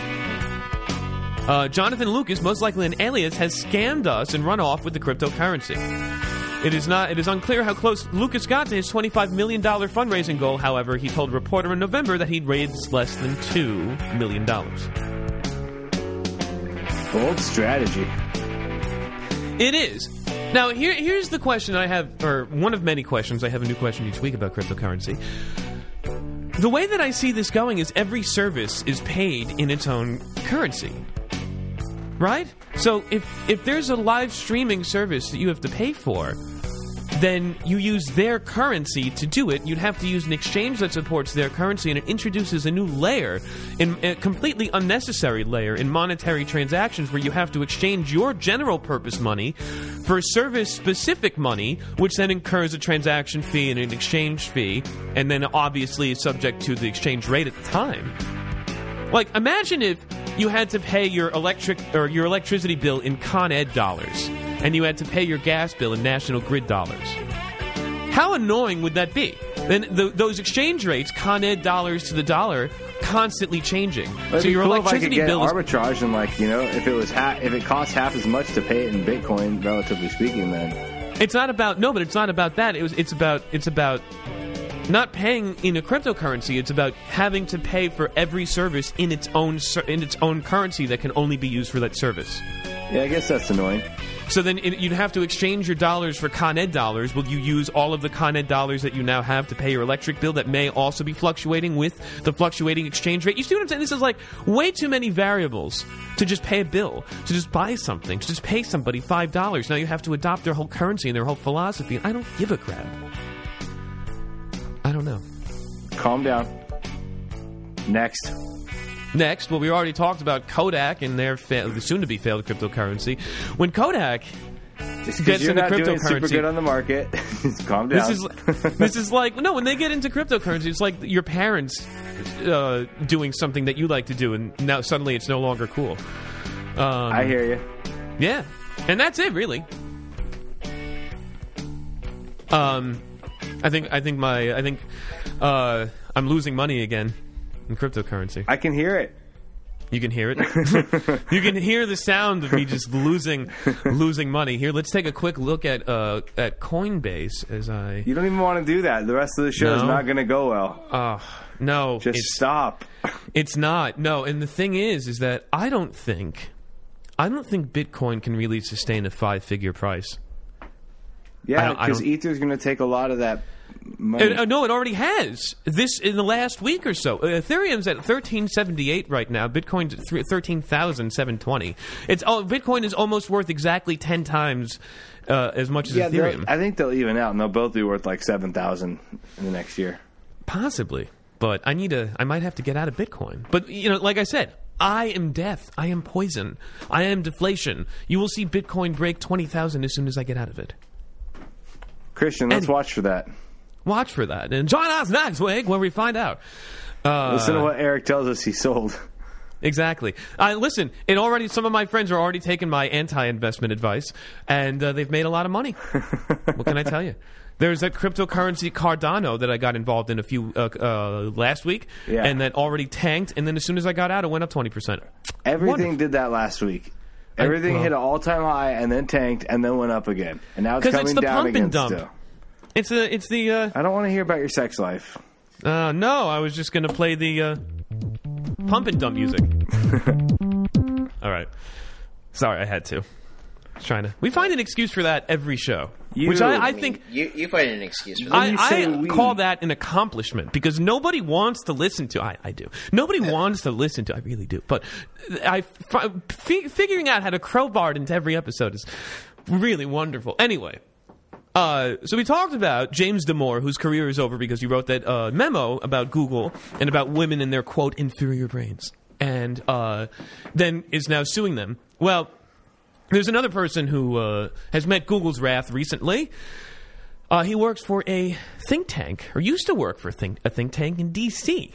Uh, Jonathan Lucas, most likely an alias, has scammed us and run off with the cryptocurrency. It is not. It is unclear how close Lucas got to his $25 million fundraising goal. However, he told a reporter in November that he'd raised less than $2 million. Bold strategy. It is. Now, here, here's the question I have, or one of many questions. I have a new question each week about cryptocurrency. The way that I see this going is every service is paid in its own currency. Right? So if if there's a live streaming service that you have to pay for, then you use their currency to do it. You'd have to use an exchange that supports their currency, and it introduces a new layer, in, a completely unnecessary layer in monetary transactions where you have to exchange your general purpose money for service specific money, which then incurs a transaction fee and an exchange fee, and then obviously is subject to the exchange rate at the time. Like, imagine if you had to pay your electric or your electricity bill in Con Ed dollars, and you had to pay your gas bill in National Grid dollars. How annoying would that be? Then th those exchange rates, Con Ed dollars to the dollar, constantly changing. It'd so your cool if I could electricity get bill is arbitrage and like you know if it was ha- if it costs half as much to pay it in Bitcoin, relatively speaking, then It's not about no, but it's not about that. It was. It's about. It's about not paying in a cryptocurrency. It's about having to pay for every service in its own in its own currency that can only be used for that service. yeah, I guess that's annoying. So then it, you'd have to exchange your dollars for Con Ed dollars. Will you use all of the Con Ed dollars that you now have to pay your electric bill that may also be fluctuating with the fluctuating exchange rate? You see what I'm saying? This is like way too many variables to just pay a bill, to just buy something, to just pay somebody $5. Now you have to adopt their whole currency and their whole philosophy. I don't give a crap. I don't know. Calm down. Next, Next, well, we already talked about Kodak and their fa- soon to be failed cryptocurrency. When Kodak just Gets you're into not doing super good on the market, <laughs> calm down. This is this is like no. When they get into cryptocurrency, it's like your parents uh, doing something that you like to do, and now suddenly it's no longer cool. Um, I hear you. Yeah, and that's it, really. Um, I think I think my I think uh, I'm losing money again in cryptocurrency. I can hear it. You can hear it. <laughs> you can hear the sound of me just losing losing money. Here, let's take a quick look at uh, at Coinbase as I. You don't even want to do that. The rest of the show is not going to go well. Uh, no, Just it's, stop. it's not. No, and the thing is, is that I don't think, I don't think Bitcoin can really sustain a five figure price. Yeah, because Ether's going to take a lot of that money. Uh, no, it already has. This in the last week or so. Uh, Ethereum's at thirteen seventy eight right now. Bitcoin's at thr- thirteen thousand seven twenty. It's oh, Bitcoin is almost worth exactly ten times uh, as much as yeah, Ethereum. I think they'll even out, and they'll both be worth like seven thousand in the next year. Possibly, but I need to. I might have to get out of Bitcoin. But you know, like I said, I am death. I am poison. I am deflation. You will see Bitcoin break twenty thousand as soon as I get out of it. Christian, let's Any- watch for that. Watch for that and join us next week when we find out. Uh, Listen to what Eric tells us he sold. Exactly. Uh, listen, and already. Some of my friends are already taking my anti-investment advice, and uh, they've made a lot of money. what can I tell you? <laughs> There's that cryptocurrency Cardano that I got involved in a few uh, uh, last week, Yeah. and that already tanked. And then as soon as I got out, it went up twenty percent. Everything Wonderful. did that last week. Everything well- hit an all-time high and then tanked and then went up again, and now it's coming the down pump again and dump. still. It's the it's the uh, I don't want to hear about your sex life. uh, no. I was just gonna play the uh, pump and dump music. <laughs> All right. Sorry, I had to. I trying to. We find an excuse for that every show, You- which I, I I mean, think you you find an excuse for that. I, I call that an accomplishment because nobody wants to listen to. I, I do. Nobody wants to listen to. I really do. But I fi- fi- figuring out how to crowbar it into every episode is really wonderful. Anyway. Uh, so we talked about James Damore, whose career is over because he wrote that uh, memo about Google and about women and their quote inferior brains, and uh, then is now suing them. Well, there's another person who uh, has met Google's wrath recently. Uh, he works for a think tank, or used to work for a think, a think tank in D.C.,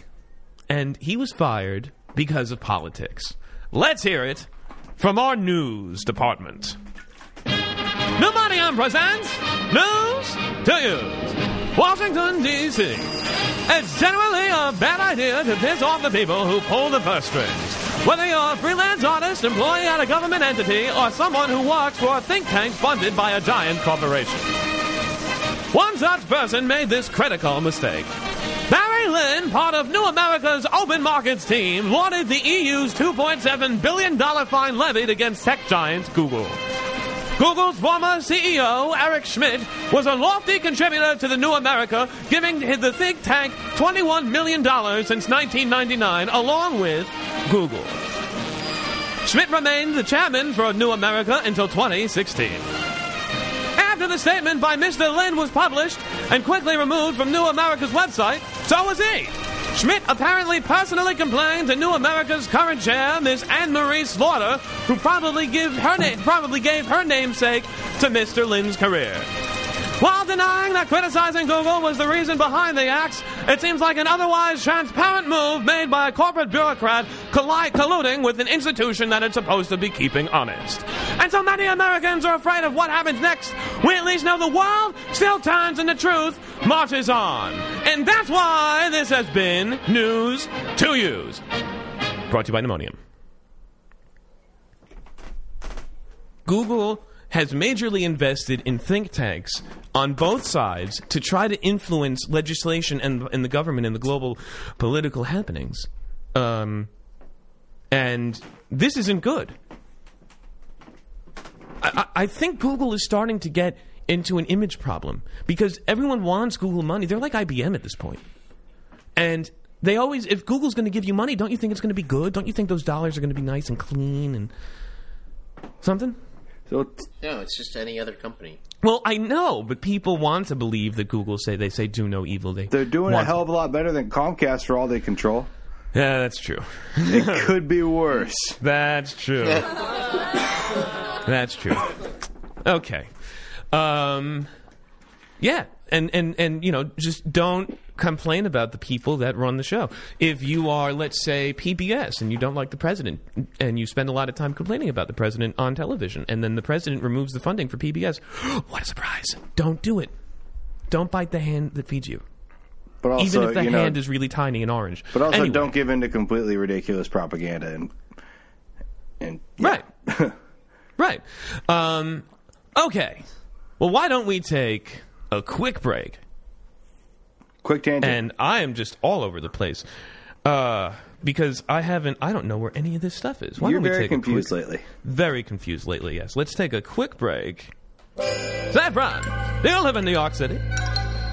and he was fired because of politics. Let's hear it from our news department. Pneumonium presents News to you. Washington, D.C. It's generally a bad idea to piss off the people who pull the purse strings. Whether you're a freelance artist, employee at a government entity, or someone who works for a think tank funded by a giant corporation. One such person made this critical mistake. Barry Lynn, part of New America's Open Markets team, lauded the EU's $2.7 billion fine levied against tech giant Google. Google's former CEO, Eric Schmidt, was a lofty contributor to the New America, giving the think tank $21 million since 1999, along with Google. Schmidt remained the chairman for New America until 2016. After the statement by Mr. Lynn was published and quickly removed from New America's website, so was he. Schmidt apparently personally complained to New America's current chair, Miss Anne Marie Slaughter, who probably give her na- probably gave her namesake to Mr. Lynn's career. While denying that criticizing Google was the reason behind the acts, it seems like an otherwise transparent move made by a corporate bureaucrat colluding with an institution that it's supposed to be keeping honest. And so many Americans are afraid of what happens next. We at least know the world still turns and the truth marches on. And that's why this has been News to Use. Brought to you by Pneumonium. Google has majorly invested in think tanks on both sides to try to influence legislation and, and the government and the global political happenings. Um, and this isn't good. I, I think Google is starting to get into an image problem because everyone wants Google money. They're like IBM at this point. And they always, if Google's going to give you money, don't you think it's going to be good? Don't you think those dollars are going to be nice and clean and something? So t- No, it's just any other company. Well, I know, but people want to believe that Google say they say do no evil. They they're doing a hell of a lot better than Comcast for all they control. Yeah, that's true. <laughs> It could be worse. <laughs> That's true. <laughs> that's true. Okay. Um, yeah, and and and you know, just don't complain about the people that run the show. If you are, let's say, PBS, and you don't like the president, and you spend a lot of time complaining about the president on television, and then the president removes the funding for PBS, <gasps> what a surprise! Don't do it. Don't bite the hand that feeds you, But also, even if the you know, hand is really tiny and orange. but also Anyway. don't give in to completely ridiculous propaganda and and yeah. Right. <laughs> right. Um, okay. Well, why don't we take a quick break? Quick tangent. And I am just all over the place uh, because I haven't. I don't know where any of this stuff is. Why You're don't we very take confused a quick, lately. Very confused lately. Yes. Let's take a quick break. Saffron, do you live in New York City?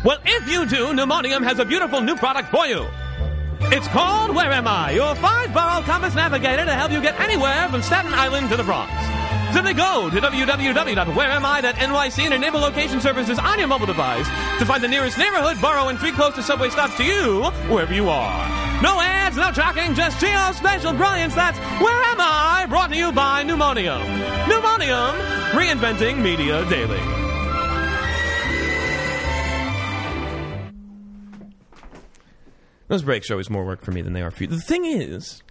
Well, if you do, Pneumonium has a beautiful new product for you. It's called Where Am I? Your five borough compass navigator to help you get anywhere from Staten Island to the Bronx. Simply go to www.whereami.nyc and enable location services on your mobile device to find the nearest neighborhood, borough, and three closest subway stops to you wherever you are. No ads, no tracking, just geospatial brilliance. That's Where Am I? Brought to you by Pneumonium. Pneumonium, reinventing media daily. Those breaks are always more work for me than they are for you. The thing is,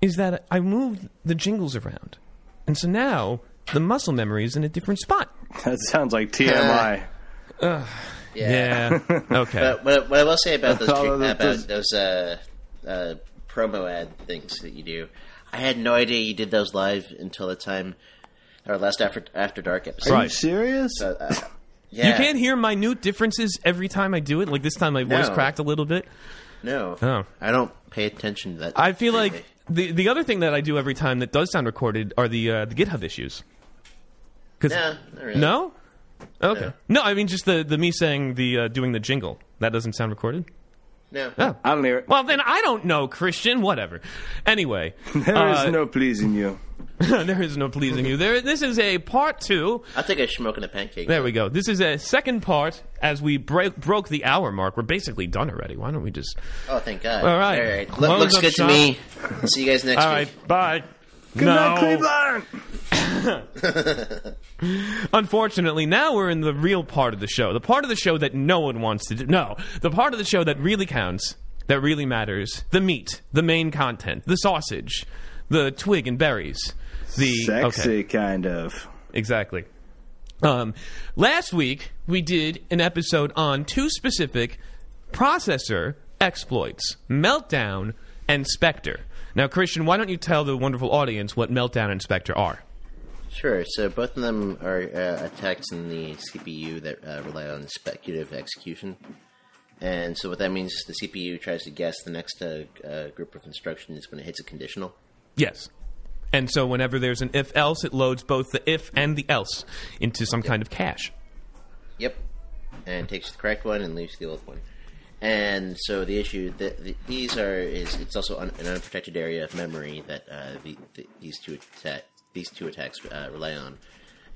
is that I moved the jingles around. And so now the muscle memory is in a different spot. <laughs> That sounds like TMI. <laughs> Yeah. okay. But what, what I will say about those tre- that about does- those uh, uh, promo ad things that you do, I had no idea you did those live until the time our last after after dark episode. Are you serious? Uh, uh, <laughs> yeah. You can't hear minute differences every time I do it. Like this time, my voice No. cracked a little bit. No. Oh. I don't pay attention to that. I feel like really. The the other thing that I do every time that does sound recorded are the uh, the GitHub issues. 'Cause- Nah, not really. no, okay, no. I mean just the the me saying the uh, doing the jingle that doesn't sound recorded. No. Oh. I don't hear it. Well, then I don't know, Christian. Whatever. Anyway, <laughs> There is uh, no pleasing you. <laughs> there is no pleasing you. There. This is a part two. I'll take a smoke and a pancake. There we go. This is a second part. As we break, broke the hour mark, we're basically done already. Why don't we just? Oh, thank God. All right. All right. Close Look, looks good shop. to me. See you guys next All week. right. Bye. Good no. night, Cleveland. <laughs> Unfortunately, now we're in the real part of the show. The part of the show that no one wants to do. No, the part of the show that really counts, that really matters. The meat, the main content, the sausage, the twig and berries. The Sexy, okay. kind of. Exactly. Um, last week we did an episode on two specific processor exploits: Meltdown and Spectre. Now, Christian, why don't you tell the wonderful audience what Meltdown and Spectre are? Sure. So both of them are uh, attacks in the CPU that uh, rely on speculative execution. And so what that means is the CPU tries to guess the next uh, uh, group of instructions when it hits a conditional. Yes. And so, whenever there's an if else, it loads both the if and the else into some kind of cache. Yep. And takes the correct one and leaves the old one. And so the issue that the, these are is it's also un, an unprotected area of memory that uh, the, the, these two attack these two attacks uh, rely on.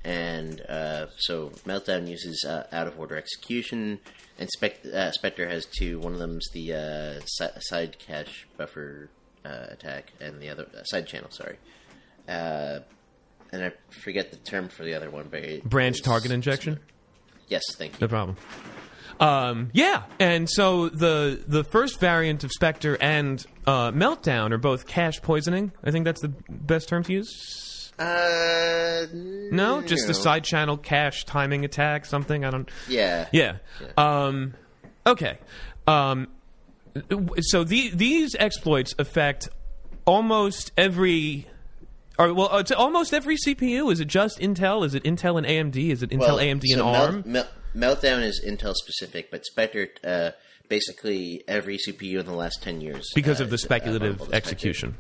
And uh, so Meltdown uses uh, out of order execution, and Spec- uh, Spectre has two. One of them's the uh, si- side cache buffer uh, attack, and the other uh, side channel. Sorry, uh, and I forget the term for the other one, but Branch target injection? Yes, thank you. No problem. Um, yeah, and so the the first variant of Spectre and uh, Meltdown are both cache poisoning. I think that's the best term to use. Uh, No, just the side channel cache timing attack, something. I don't. Yeah. Yeah. Um, okay. Um, so the, these exploits affect almost every. Or, well, it's almost every CPU. Is it just Intel? Is it Intel and AMD? Is it Intel, Well, AMD, and so ARM? Melt, Melt, Meltdown is Intel specific, but Spectre, uh, basically every CPU in the last 10 years. because uh, of the uh, speculative execution.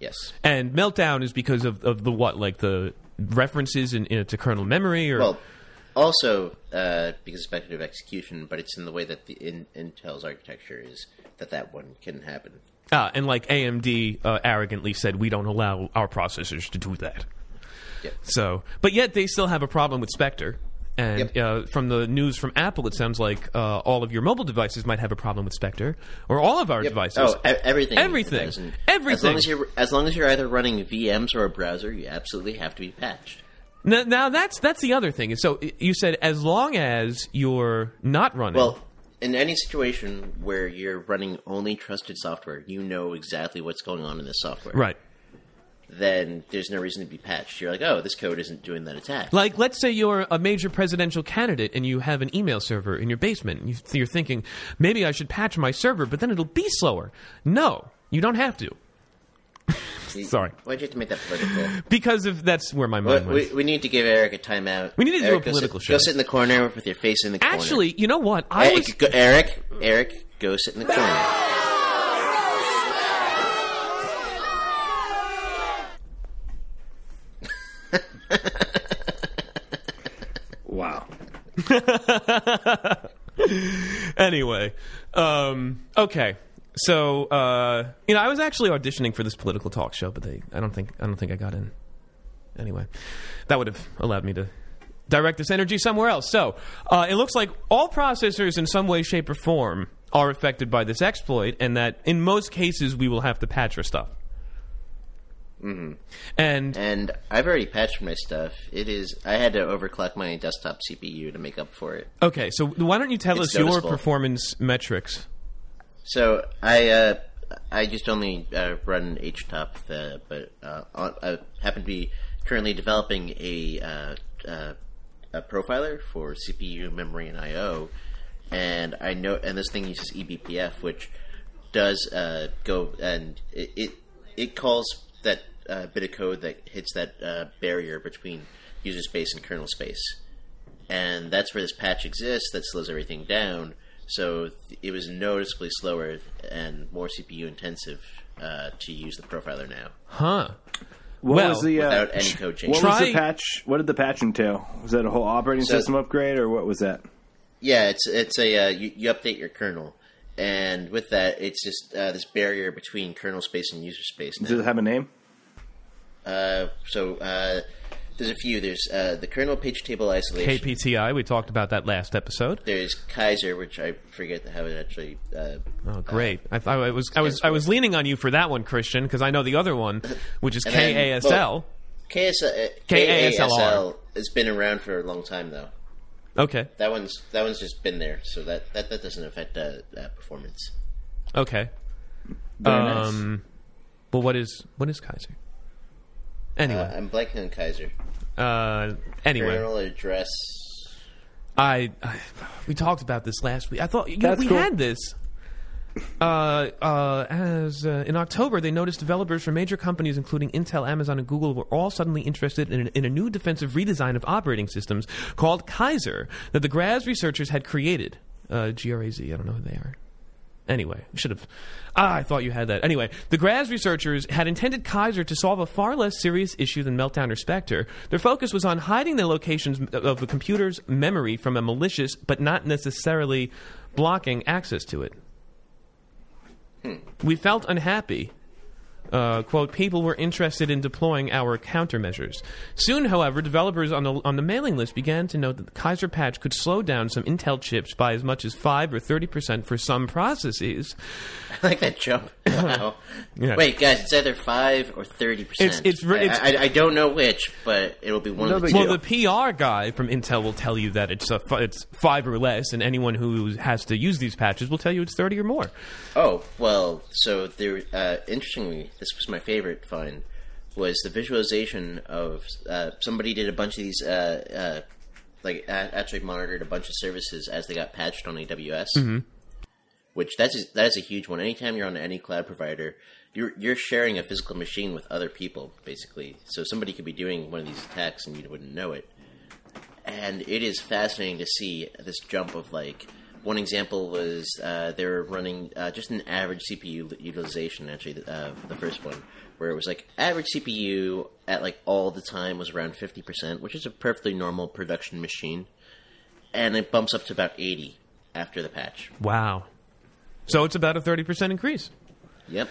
Yes. And meltdown is because of, of the what, like the references in, in, to kernel memory, or Well, also uh, because of speculative execution, but it's in the way that the in, Intel's architecture is that that one can happen. Ah, and like AMD uh, arrogantly said, we don't allow our processors to do that. Yep. So, but yet they still have a problem with Spectre. And Yep. uh, from the news from Apple, it sounds like uh, all of your mobile devices might have a problem with Spectre, or all of our Yep. devices. Oh, e- everything. Everything. And As long as, you're, as long as you're either running VMs or a browser, you absolutely have to be patched. Now, now that's that's the other thing. So you said as long as you're not running. Well, in any situation where you're running only trusted software, you know exactly what's going on in this software. right. Then there's no reason to be patched. You're like, oh, this code isn't doing that attack. Like, let's say you're a major presidential candidate and you have an email server in your basement. You, you're thinking, maybe I should patch my server, but then it'll be slower. No, you don't have to. You- Sorry. Why'd you have to make that political? Because of that's where my we, mind we, went. we need to give Eric a timeout. We need to do Eric, a go political sit, show. Go sit in the corner with your face in the corner. Actually, you know what? I Eric, was go, Eric, Eric, go sit in the corner. Wow. <laughs> anyway. Um, okay. So uh, you know, I was actually auditioning for this political talk show, but they I don't think I don't think I got in. Anyway, that would have allowed me to direct this energy somewhere else. So uh, it looks like all processors in some way, shape, or form are affected by this exploit, and that in most cases we will have to patch our stuff. Mm-hmm. And And I've already patched my stuff. It is. I had to overclock my desktop CPU to make up for it. okay, so why don't you tell It's us your performance metrics? So I uh, I just only uh, run HTOP, the, but uh, I happen to be currently developing a uh, uh, a profiler for CPU, memory, and I/O, and I know and this thing uses eBPF, which does uh, go and it, it it calls that uh, bit of code that hits that uh, barrier between user space and kernel space and that's where this patch exists that slows everything down. So it was noticeably slower and more CPU intensive uh, to use the profiler now Huh? What Well, was the uh, without any code what change. was the patch? What did the patch entail? Was that a whole operating So- system upgrade, or what was that? Yeah, it's it's a uh, you, you update your kernel, and with that, it's just uh, this barrier between kernel space and user space. Does it have a name? Uh, so uh, there's a few. There's uh, the kernel page table isolation. KPTI. We talked about that last episode. There's Kaiser, which I forget how it actually. Uh, Oh, great! I, thought I was I was I was leaning on you for that one, Christian, because I know the other one, which is <laughs> And then- KASL. well- KS, uh, KASLR. KASL has been around for a long time though. Okay, That one's that one's just been there, so that that, that doesn't affect uh, uh, performance. okay. Very nice. Um, But what is what is Kaiser? Anyway, Uh, I'm blanking on Kaiser. uh, anyway, Kernel address. I, I we talked about this last week. I thought you know, we cool. had this. Uh, uh, as uh, in October, they noticed developers from major companies, including Intel, Amazon, and Google, were all suddenly interested in, in a new defensive redesign of operating systems called Kaiser that the Graz researchers had created. Uh, G R A Z. I don't know who they are. Anyway, should have. Ah, I thought you had that. Anyway, the Graz researchers had intended Kaiser to solve a far less serious issue than Meltdown or Spectre. Their focus was on hiding the locations of the computer's memory from a malicious, but not necessarily blocking access to it. We felt unhappy. Uh, quote, people were interested in deploying our countermeasures. Soon, however, developers on the, on the mailing list began to note that the Kaiser patch could slow down some Intel chips by as much as 5 or 30% for some processes. <laughs> I like that jump. Wow. <laughs> Yeah. Wait, guys, it's either five or thirty percent. It's- it's re- it's- I, I, I don't know which, but it'll be one No of the two. Well, the PR guy from Intel will tell you that it's a, it's five or less, and anyone who has to use these patches will tell you it's thirty or more. Oh well, so there. Uh, interestingly, this was my favorite find. Was the visualization of uh, somebody did a bunch of these, uh, uh, like a- actually monitored a bunch of services as they got patched on AWS. Mm-hmm. Which that's a, that is a huge one. Anytime you're on any cloud provider, you're you're sharing a physical machine with other people, basically. So somebody could be doing one of these attacks and you wouldn't know it and it is fascinating to see this jump of like one example was uh, they were running uh, just an average CPU utilization actually uh, the first one where it was like average CPU at like all the time was around 50% which is a perfectly normal production machine and it bumps up to about 80 after the patch Wow. So it's about a thirty percent increase. yep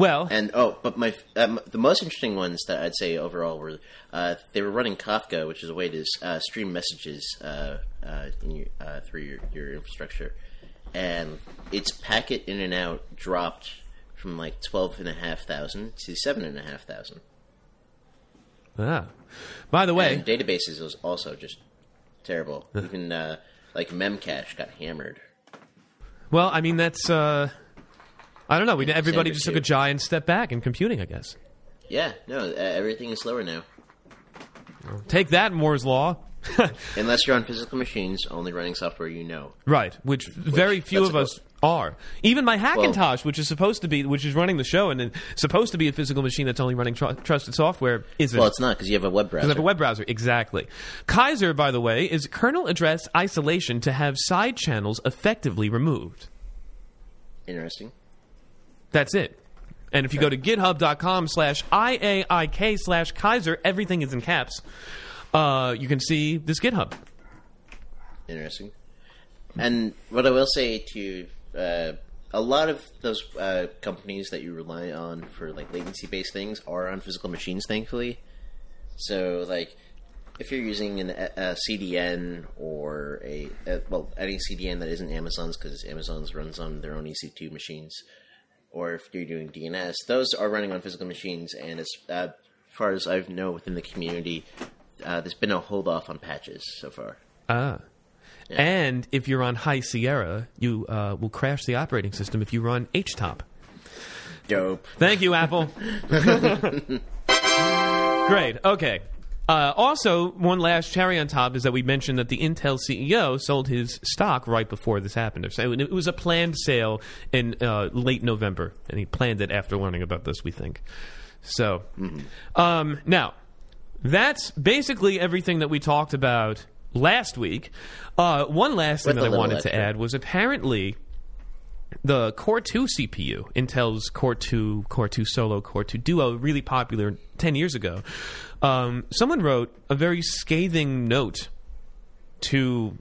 Well, And oh, but my um, the most interesting ones that I'd say overall were uh, they were running Kafka, which is a way to uh, stream messages uh, uh, in your, uh, through your, your infrastructure, and its packet in and out dropped from like twelve and a half thousand to seven and a half thousand. ah. by the way, And databases was also just terrible. Even uh, like Memcache got hammered. well, I mean that's. I don't know. We, everybody just took a giant step back in computing, I guess. Yeah, no, everything is slower now. Take that, Moore's law. <laughs> Unless you're on physical machines, only running software you know. Right, which, very few of us are. Even my Hackintosh, which is supposed to be, which is running the show and supposed to be a physical machine that's only running tr- trusted software, isn't. Well, it's not because you have a web browser. Because I have a web browser, exactly. Kaiser, by the way, is kernel address isolation to have side channels effectively removed. Interesting. That's it. And if you go to github.com slash IAIK slash Kaiser, everything is in caps. Uh, you can see this GitHub. Interesting. And what I will say to uh, a lot of those uh, companies that you rely on for like latency based things are on physical machines, thankfully. So like. If you're using an, a CDN or a, a well any CDN that isn't Amazon's because Amazon's runs on their own EC2 machines, or if you're doing DNS, those are running on physical machines. And as uh, far as I know within the community, uh, there's been a hold off on patches so far. Ah. And if you're on High Sierra, you uh, will crash the operating system if you run HTOP. Dope. Thank you, Apple. <laughs> <laughs> Great. Okay. Uh, also, one last cherry on top is that we mentioned that the Intel CEO sold his stock right before this happened. So it was a planned sale in uh, late November, and he planned it after learning about this. We think. So, um, now that's basically everything that we talked about last week. Uh, one last thing With that I wanted to add was apparently the Core 2 CPU, Intel's Core 2, Core 2 Solo, Core 2 Duo, really popular 10 years ago. Um, someone wrote a very scathing note to,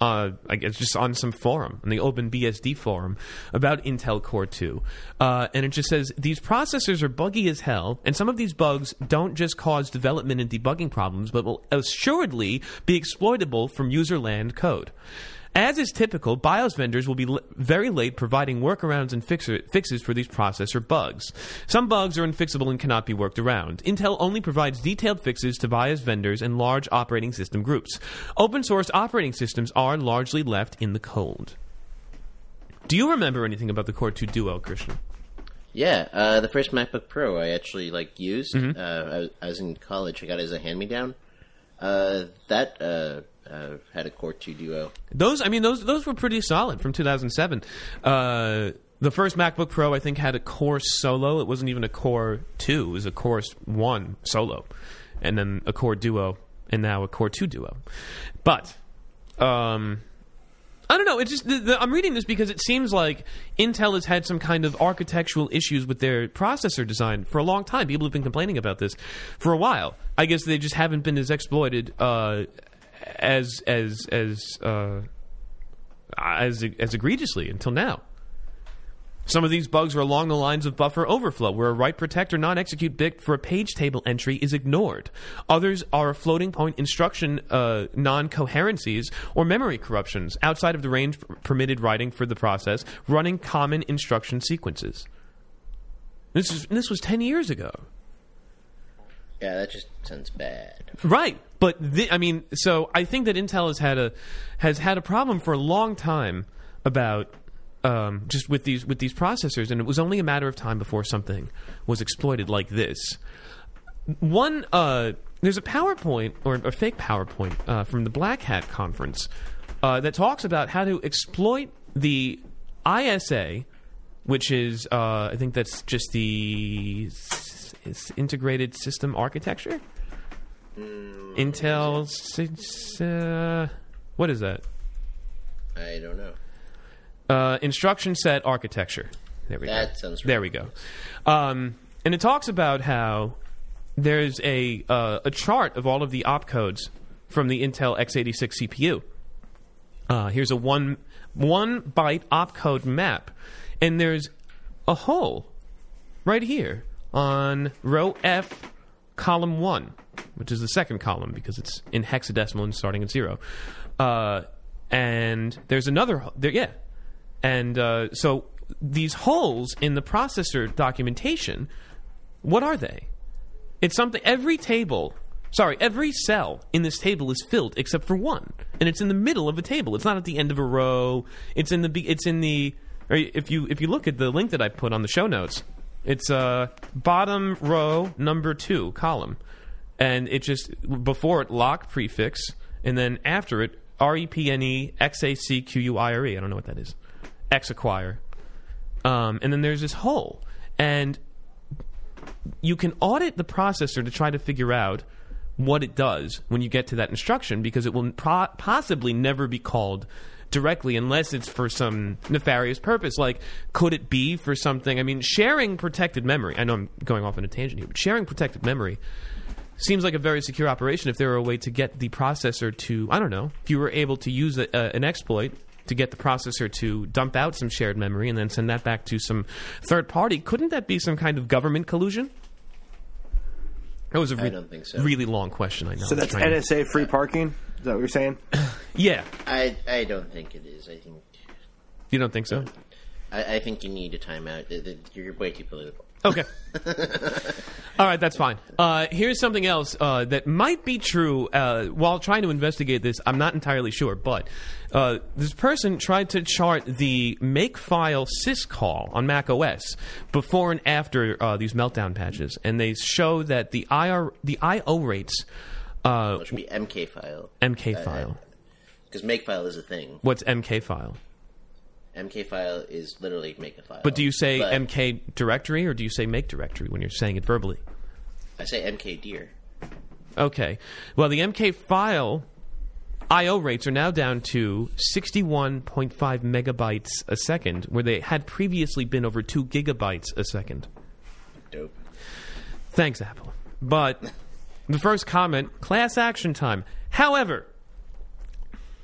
uh, I guess, just on some forum, on the OpenBSD forum, about Intel Core 2. Uh, and it just says these processors are buggy as hell, and some of these bugs don't just cause development and debugging problems, but will assuredly be exploitable from user land code. As is typical, BIOS vendors will be l- very late providing workarounds and fixer- fixes for these processor bugs. Some bugs are unfixable and cannot be worked around. Intel only provides detailed fixes to BIOS vendors and large operating system groups. Open source operating systems are largely left in the cold. Do you remember anything about the Core 2 Duo, Christian? Yeah, uh, the first MacBook Pro I actually like used. Mm-hmm. Uh, I, was, I was in college. I got it as a hand me down. Uh, that uh, had a Core Two Duo. Those, I mean, those those were pretty solid from 2007. Uh, the first MacBook Pro, I think, had a Core Solo. It wasn't even a Core Two; it was a Core One Solo, and then a Core Duo, and now a Core Two Duo. But um, I don't know. It's just the, the, I'm reading this because it seems like Intel has had some kind of architectural issues with their processor design for a long time. People have been complaining about this for a while. I guess they just haven't been as exploited uh, as as as uh, as as egregiously until now. Some of these bugs are along the lines of buffer overflow, where a write protect or non-execute bit for a page table entry is ignored. Others are floating point instruction uh, non-coherencies or memory corruptions outside of the range permitted writing for the process, running common instruction sequences. This is this was ten years ago. Yeah, that just sounds bad. Right, but thi- I mean, so I think that Intel has had a has had a problem for a long time about um, just with these with these processors, and it was only a matter of time before something was exploited like this. One, uh, there's a PowerPoint or a fake PowerPoint uh, from the Black Hat conference uh, that talks about how to exploit the ISA, which is uh, I think that's just the it's integrated system architecture. Intel, six, uh, what is that? I don't know. Uh, instruction set architecture. There we go. That sounds There we go. Um, and it talks about how there's a uh, a chart of all of the opcodes from the Intel x86 CPU. Uh, here's a one one byte opcode map, and there's a hole right here on row F, column one, which is the second column because it's in hexadecimal and starting at zero. Uh, and there's another there, yeah, and uh, so these holes in the processor documentation, what are they? It's something every table, sorry, every cell in this table is filled except for one, and it's in the middle of a table. It's not at the end of a row. It's in the it's in the if you if you look at the link that I put on the show notes, it's uh bottom row number 2 column. And it just before it lock prefix and then after it R E P N E X A C Q U I R E. I don't know what that is. X acquire. Um, and then there's this hole. And you can audit the processor to try to figure out what it does when you get to that instruction because it will possibly never be called directly unless it's for some nefarious purpose. Like could it be for something? I mean sharing protected memory. I know i'm going off on a tangent here but sharing protected memory seems like a very secure operation if there were a way to get the processor to i don't know if you were able to use a, uh, an exploit to get the processor to dump out some shared memory and then send that back to some third party couldn't that be some kind of government collusion? That was a re- don't think so. really long question i know. So that's trying to- NSA free parking. Is that what you're saying? <clears throat> yeah I I don't think it is. I think you don't think so I, I think you need a timeout. The- the- You're way too political. Okay. <laughs> All right, that's fine. Uh, here's something else uh, that might be true. Uh, while trying to investigate this, I'm not entirely sure, but uh, this person tried to chart the makefile syscall on Mac OS before and after uh, these meltdown patches, and they show that the IR the I/O rates. Uh, It should be MK file. MK file. Because makefile is a thing. What's MK file? MK file is literally make a file. But do you say But MK directory or do you say make directory when you're saying it verbally? I say MK dear. Okay. Well, the MK file I/O rates are now down to 61.5 megabytes a second, where they had previously been over two gigabytes a second. Dope. Thanks, Apple. But <laughs> the first comment, class action time. However,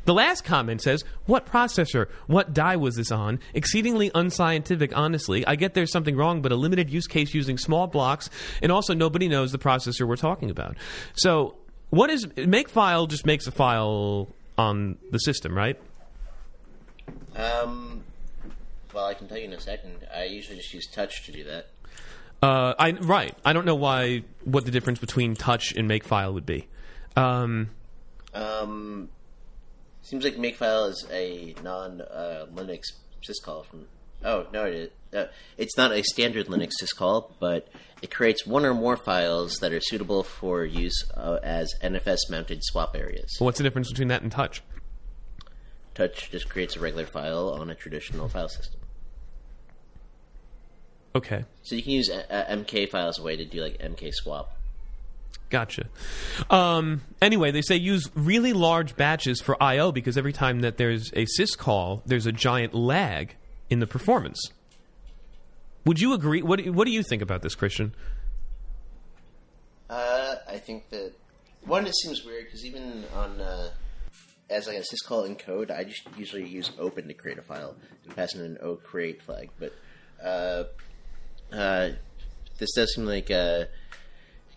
the last comment says, What processor? What die was this on? Exceedingly unscientific, honestly. I get there's something wrong, but a limited use case using small blocks, and also nobody knows the processor we're talking about. So, what is. Makefile just makes a file on the system, right? Um, well, I can tell you in a second. I usually just use touch to do that. Uh, I right. I don't know why what the difference between touch and makefile would be. Um, Um, seems like makefile is a non uh, Linux syscall from. Oh no, it is. uh, it's not a standard Linux syscall, but it creates one or more files that are suitable for use uh, as NFS-mounted swap areas. What's the difference between that and touch? Touch just creates a regular file on a traditional file system. Okay. So you can use uh, uh, MK file as a way to do like MK swap. Gotcha. Um, anyway, they say use really large batches for I/O because every time that there's a syscall, there's a giant lag in the performance. Would you agree? What do- What do you think about this, Christian? Uh, I think that one it seems weird because even on uh, as like a syscall in code, I just usually use open to create a file and pass in an o create flag. But uh, uh, this does seem like uh,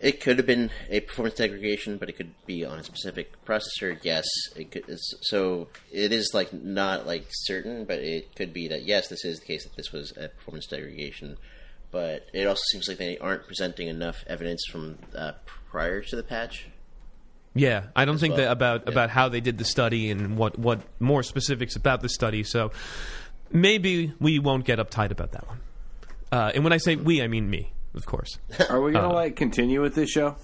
it could have been a performance degradation, but it could be on a specific processor. Yes, it could. So it is like not like certain, but it could be that yes, this is the case that this was a performance degradation. But it also seems like they aren't presenting enough evidence from uh, prior to the patch. Yeah, I don't think well. that about Yeah. about how they did the study and what what more specifics about the study. So maybe we won't get uptight about that one. Uh, and when I say we, I mean me, of course. <laughs> Are we Uh. gonna like continue with this show?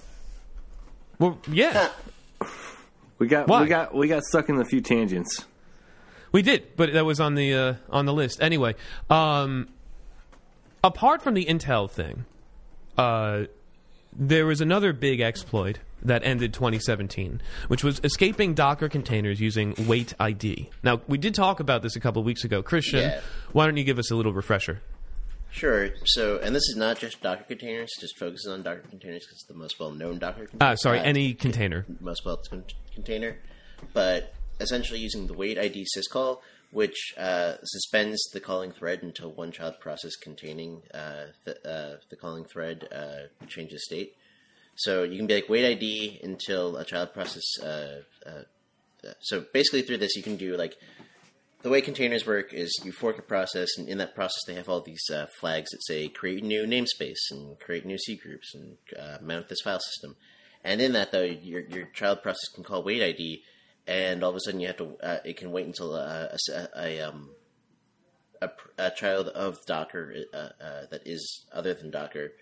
Well, yeah, <laughs> We got Why? we got we got stuck in a few tangents. we did, but that was on the uh, on the list anyway. Um, apart from the Intel thing, uh, there was another big exploit that ended 2017, which was escaping Docker containers using Wait ID. Now, we did talk about this a couple of weeks ago. Christian, Yeah. why don't you give us a little refresher? Sure. So, and this is not just Docker containers; just focuses on Docker containers because it's the most well-known Docker. Container, Ah, sorry, any container. most well con- container, but essentially using the wait ID syscall, which uh, suspends the calling thread until one child process containing uh, the, uh, the calling thread uh, changes state. So you can be like wait ID until a child process. Uh, uh, so basically, through this, you can do like the way containers work is you fork a process, and in that process, they have all these uh, flags that say create new namespace and create new C groups and uh, mount this file system. And in that, though, your your child process can call wait ID, and all of a sudden you have to uh, it can wait until uh, a, s- a, um, a, a child of Docker uh, uh, that is other than Docker.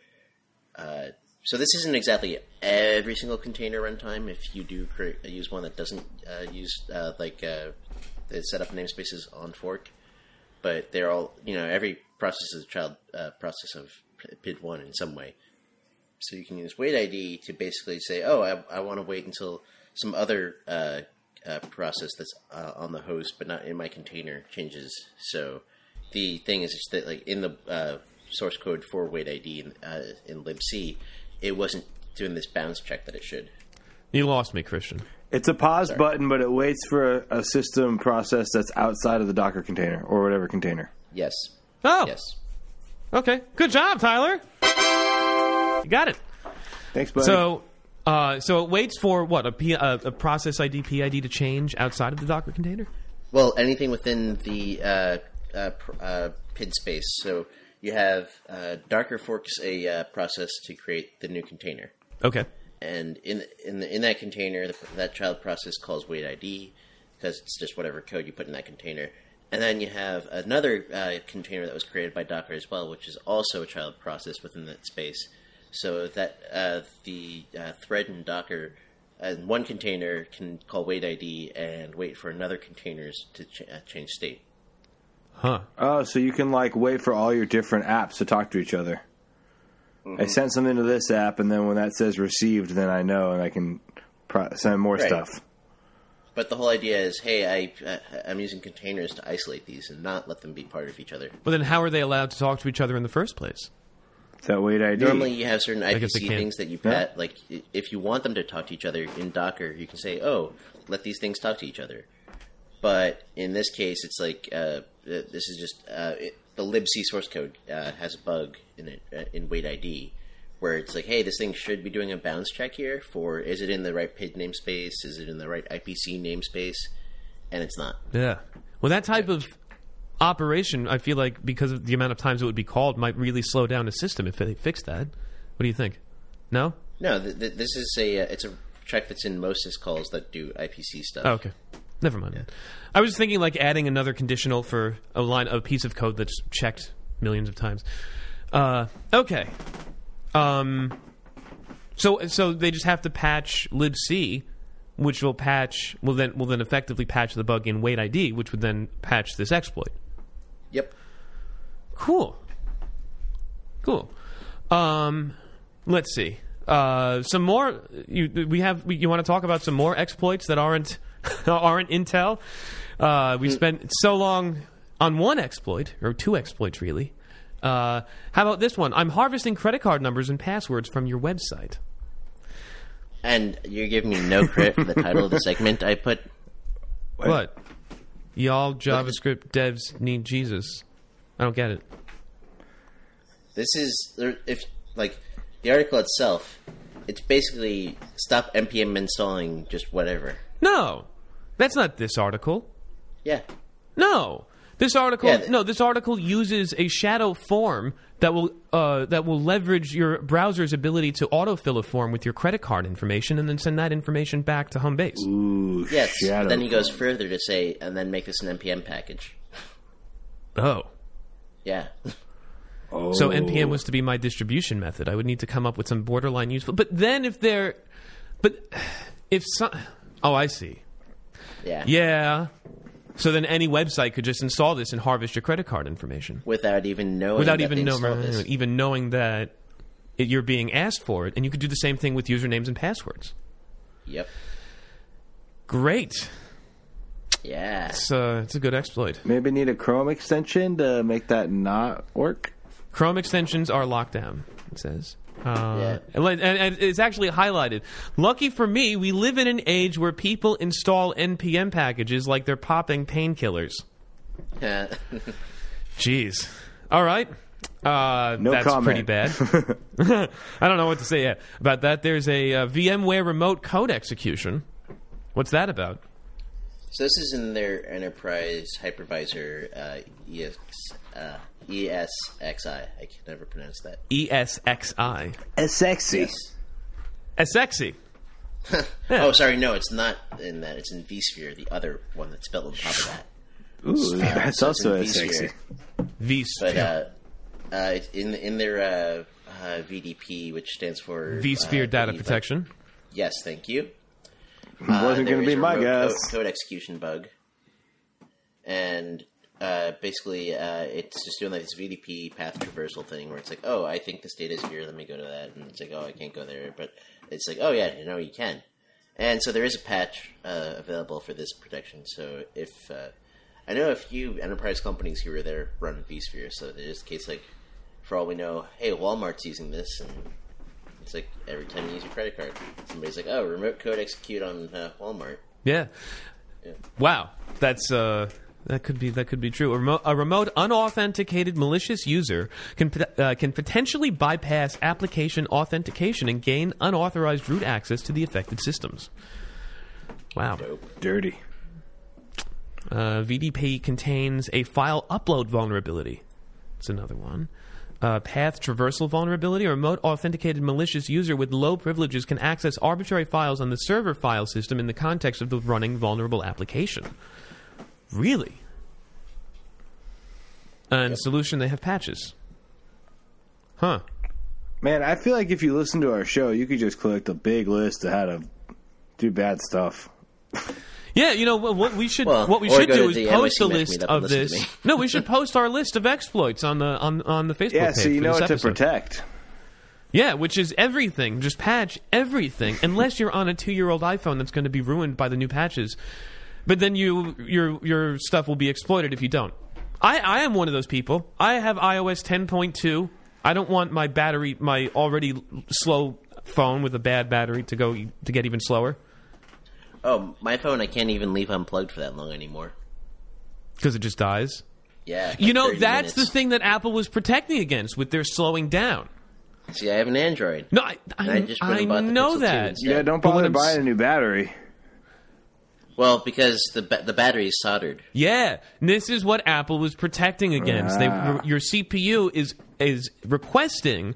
So this isn't exactly every single container runtime. If you do create, use one that doesn't use like uh, the set up namespaces on fork, but they're all you know every process is a child uh, process of PID one in some way. So you can use wait ID to basically say, oh, I, I want to wait until some other uh, uh, process that's uh, on the host but not in my container changes. So the thing is that like in the uh, source code for wait ID in, uh, in libc, it wasn't doing this bounds check that it should. You lost me, Christian. It's a pause button, but it waits for a, a system process that's outside of the Docker container or whatever container. Yes. Oh, Yes. okay. Good job, Tyler. You got it. Thanks, buddy. So, uh, so it waits for what a, P, a, a process ID PID to change outside of the Docker container. Well, anything within the uh, uh, pr- uh, PID space. So you have uh, Docker forks a uh, process to create the new container. Okay. And in in the, in that container, the, that child process calls wait ID because it's just whatever code you put in that container. And then you have another uh, container that was created by Docker as well, which is also a child process within that space. So that uh, the uh, thread in Docker, uh, one container can call wait ID and wait for another containers to ch- uh, change state. Huh. oh, so you can like wait for all your different apps to talk to each other. I sent something to this app, and then when that says received, then I know, and I can pro- send more Right. stuff. But the whole idea is, hey, I uh, I'm using containers to isolate these and not let them be part of each other. Well, then how are they allowed to talk to each other in the first place? That wait ID? Normally, you have certain IPC things that you pat. Like, if you want them to talk to each other in Docker, you can say, "Oh, let these things talk to each other." But in this case, it's like uh, uh, this is just uh, it, the libc source code uh, has a bug in it uh, in wait ID, where it's like, "Hey, this thing should be doing a bounds check here for is it in the right PID namespace? Is it in the right IPC namespace?" And it's not. Yeah. Well, that type of operation, I feel like because of the amount of times it would be called, might really slow down the system if they fix that. What do you think? No? No, th- th- this is a uh, it's a check that's in most syscalls that do IPC stuff. Oh, okay. Never mind. I was just thinking like adding another conditional for a line, a piece of code that's checked millions of times. Uh, okay. Um, so so they just have to patch libc, which will patch will then will then effectively patch the bug in wait ID, which would then patch this exploit. Yep. Cool. Cool. Um, let's see. Uh, some more. You we have. You want to talk about some more exploits that aren't <laughs> aren't Intel? Uh, we spent so long on one exploit or two exploits, really. Uh, how about this one? I'm harvesting credit card numbers and passwords from your website. And you're giving me no credit for the title of the segment I put. What? Y'all JavaScript devs need Jesus. I don't get it. This is if like the article itself. It's basically stop npm installing just whatever. No, that's not this article. Yeah. No, this article. Yeah, th- no, this article uses a shadow form that will uh, that will leverage your browser's ability to autofill a form with your credit card information and then send that information back to home base. Ooh, Yes. shadow But then he goes form. further to say, and then make this an npm package. Oh. Yeah. Oh. So npm was to be my distribution method. I would need to come up with some borderline useful. But then if they're, but if some, oh, I see. Yeah. Yeah. So then any website could just install this and harvest your credit card information Without even knowing. without that even they know, installed this. even knowing that it, you're being asked for it. And you could do the same thing with usernames and passwords. Yep. Great. Yeah. It's, uh, it's a good exploit. Maybe need a Chrome extension to make that not work. Chrome extensions are locked down. It says. Uh, Yeah. and, and- and it's actually highlighted. Lucky for me, we live in an age where people install npm packages like they're popping painkillers. Yeah. <laughs> Jeez. All right. Uh, No that's comment. pretty bad. <laughs> <laughs> I don't know what to say yet about that. There's a uh, VMware remote code execution. What's that about? So this is in their enterprise hypervisor uh, EX, uh, ESXi. I can never pronounce that. E ESXi. It's sexy. A sexy. Oh, sorry, no, it's not in that. It's in vSphere, the other one that's spelled on top of that. Ooh, <laughs> that's So also in a sexy. vSphere. V But uh, uh, in in their uh, uh, VDP, which stands for vSphere uh, data the- protection. Yes, thank you. Wasn't going to be my guess. Code, code execution bug, and uh, basically uh, it's just doing like this VDP path traversal thing where it's like, oh, I think this data is here. Let me go to that, and it's like, oh, I can't go there, but it's like, oh yeah, you know, you can. And so there is a patch uh, available for this protection. So if uh, I know a few enterprise companies who are there run vSphere, so there's a case like, for all we know, hey, Walmart's using this, and it's like every time you use your credit card, somebody's like, "Oh, remote code execute on uh, Walmart." Yeah. Wow. That's uh that could be that could be true. A remote, a remote unauthenticated malicious user can uh, can potentially bypass application authentication and gain unauthorized root access to the affected systems. Wow. Dirty. Uh, VDP contains a file upload vulnerability. It's another one. Uh, path traversal vulnerability. A remote authenticated malicious user with low privileges can access arbitrary files on the server file system in the context of the running vulnerable application. Really? And solution, they have patches. Huh. Man, I feel like if you listen to our show, you could just collect a big list of how to do bad stuff. Yeah, you know what, what we should Well, what we should do is the post a list of this. <laughs> no, we should post our list of exploits on the on on the Facebook Yeah, page. so you know this what to protect. Yeah, which is everything. Just patch everything, unless you're on a two-year-old iPhone that's going to be ruined by the new patches. But then you your your stuff will be exploited if you don't. I, I am one of those people. I have iOS 10.2. I don't want my battery, my already slow phone with a bad battery, to go to get even slower Oh, my phone I can't even leave unplugged for that long anymore. because it just dies. Yeah, like You know, 30 that's the thing that Apple was protecting against with their slowing down. See, I have an Android. No, I, And I, I just I bought the know Pixel that. Yeah, don't bother I'm buying s- a new battery. Well, because the ba- the battery is soldered. Yeah, this is what Apple was protecting against. They, Ah. your CPU is is requesting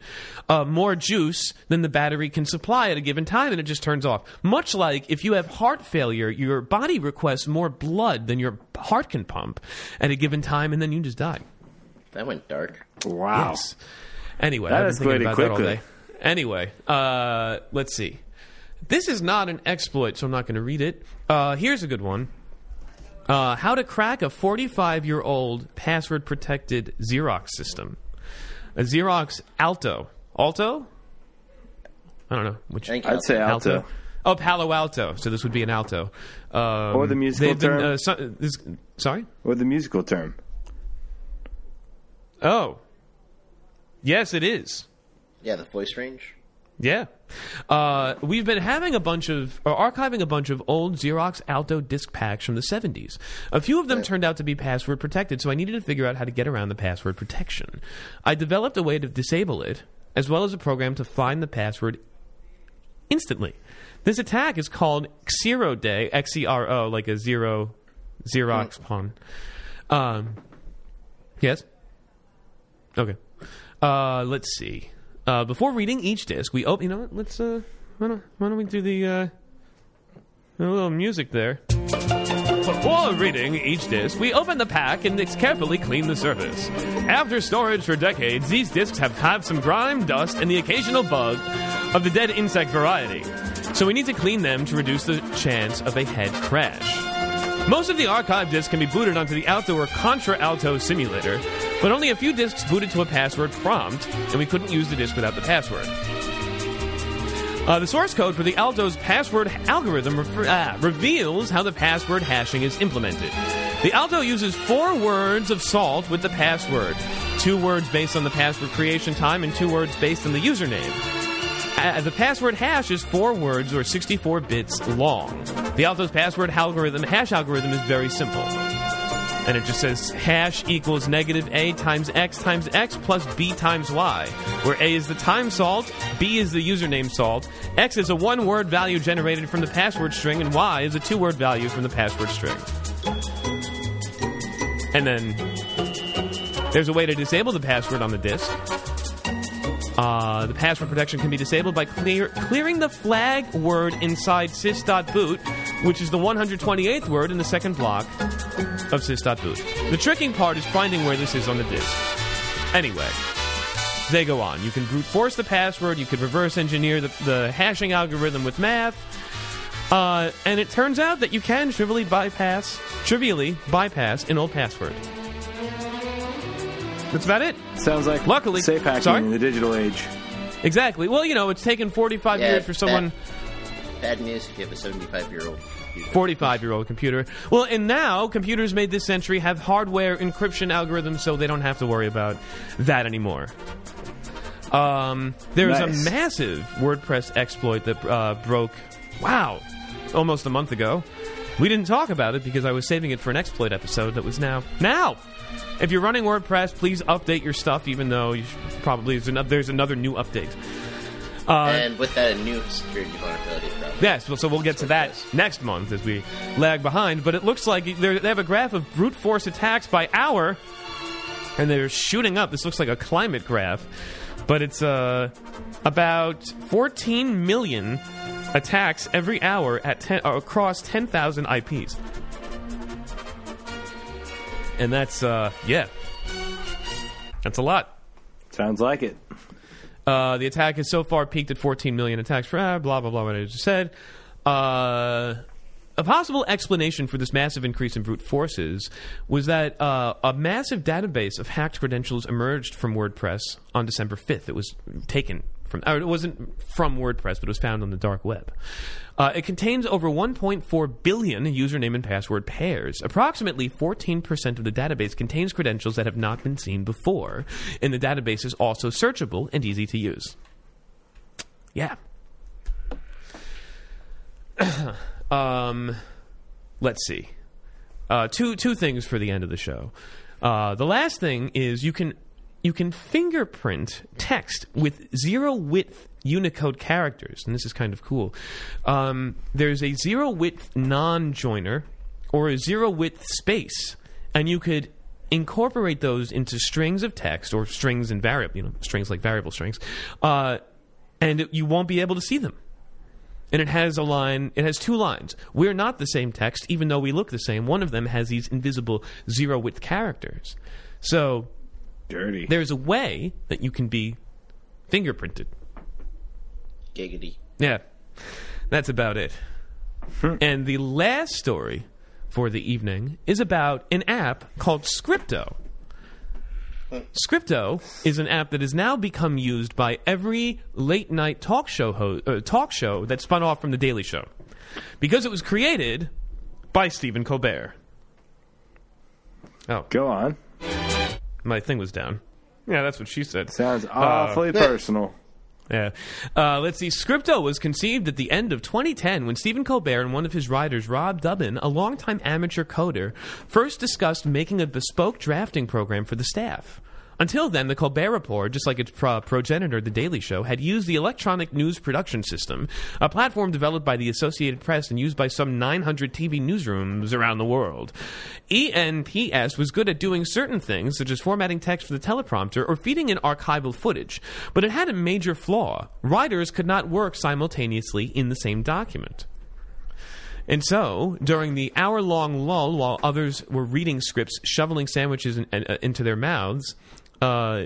uh, more juice than the battery can supply at a given time, and it just turns off. Much like if you have heart failure, your body requests more blood than your heart can pump at a given time, and then you just die. That went dark. Wow. Yes. Anyway, That I've been thinking escalated about that all quickly. day. Anyway, uh, let's see. This is not an exploit, so I'm not going to read it. Uh, here's a good one. Uh, how to crack a 45 year old password protected Xerox system. A Xerox Alto. Alto? I don't know. Which I think I'd say Alto. Oh, Palo Alto. So this would be an Alto. Um, Or the musical been, term. uh, so- this, sorry? Or the musical term. Oh. Yes, it is. Yeah, the voice range. Yeah. Uh, we've been having a bunch of, or archiving a bunch of old Xerox Alto disk packs from the 70s. A few of them turned out to be password protected, so I needed to figure out how to get around the password protection. I developed a way to disable it, as well as a program to find the password instantly. This attack is called Xero Day, X E R O, like a zero Xerox pawn. Um, yes? Okay. Uh, let's see. Uh, before reading each disc, we open. You know what? Let's. Uh, why don't, why don't we do the uh, a little music there? Before reading each disc, we open the pack and carefully clean the surface. After storage for decades, these discs have had some grime, dust, and the occasional bug of the dead insect variety. So we need to clean them to reduce the chance of a head crash. Most of the archive discs can be booted onto the Alto or ContrAlto simulator, but only a few discs booted to a password prompt, and we couldn't use the disk without the password. Uh, the source code for the Alto's password algorithm refer- ah, reveals how the password hashing is implemented. The Alto uses four words of salt with the password, two words based on the password creation time, and two words based on the username. Uh, the password hash is four words or 64 bits long. The Alto's password algorithm, hash algorithm, is very simple. And it just says hash equals negative a times x times x plus b times y, where a is the time salt, b is the username salt, x is a one word value generated from the password string, and y is a two word value from the password string. And then there's a way to disable the password on the disk. Uh, the password protection can be disabled by clear, clearing the flag word inside sys.boot, which is the 128th word in the second block of sys.boot. The tricking part is finding where this is on the disk. Anyway, they go on. You can brute force the password, you can reverse engineer the, the hashing algorithm with math, uh, and it turns out that you can trivially bypass, trivially bypass an old password. That's about it. Sounds like Luckily- safe hacking Sorry? in the digital age. Exactly. Well, you know, it's taken 45 Yeah, years for someone. Bad news if you have a 75 year old. 45 year old computer. Well, and now computers made this century have hardware encryption algorithms, so they don't have to worry about that anymore. Um, there was Nice. a massive WordPress exploit that uh, broke, wow, almost a month ago. We didn't talk about it because I was saving it for an exploit episode that was now. Now! If you're running WordPress, please update your stuff, even though you should, probably there's another, there's another new update. Uh, and with that, a new security vulnerability problem. Yes, well, so we'll get to that next month as we lag behind. But it looks like they have a graph of brute force attacks by hour, and they're shooting up. This looks like a climate graph, but it's uh, about 14 million attacks every hour at 10, uh, across 10,000 IPs. And that's uh, yeah, that's a lot. Sounds like it. Uh, the attack has so far peaked at 14 million attacks ah, blah blah blah. What I just said. Uh, a possible explanation for this massive increase in brute forces was that uh, a massive database of hacked credentials emerged from WordPress on December 5th. It was taken from, or it wasn't from WordPress, but it was found on the dark web. Uh, it contains over 1.4 billion username and password pairs. Approximately 14% of the database contains credentials that have not been seen before, and the database is also searchable and easy to use. Yeah. <coughs> um, let's see. Uh, two two things for the end of the show. Uh, the last thing is you can you can fingerprint text with zero width Unicode characters, and this is kind of cool. Um, there's a zero width non joiner or a zero width space, and you could incorporate those into strings of text or strings and variable, you know, strings like variable strings, uh, and it- you won't be able to see them. And it has a line it has two lines. We're not the same text even though we look the same. One of them has these invisible zero width characters. So Dirty. there's a way that you can be fingerprinted. Giggity. Yeah, that's about it. and the last story for the evening is about an app called Scripto. Scripto is an app that has now become used by every late night talk show ho- uh, talk show that spun off from the Daily Show because it was created by Stephen Colbert. Oh, Go on. My thing was down. Yeah, that's what she said. Sounds awfully personal. Yeah. Uh, let's see. Scripto was conceived at the end of 2010 when Stephen Colbert and one of his writers, Rob Dubbin, a longtime amateur coder, first discussed making a bespoke drafting program for the staff. Until then, the Colbert Report, just like its pro- progenitor, The Daily Show, had used the electronic news production system, a platform developed by the Associated Press and used by some 900 TV newsrooms around the world. ENPS was good at doing certain things, such as formatting text for the teleprompter or feeding in archival footage, but it had a major flaw. Writers could not work simultaneously in the same document. And so, during the hour long lull while others were reading scripts, shoveling sandwiches in, uh, into their mouths, uh,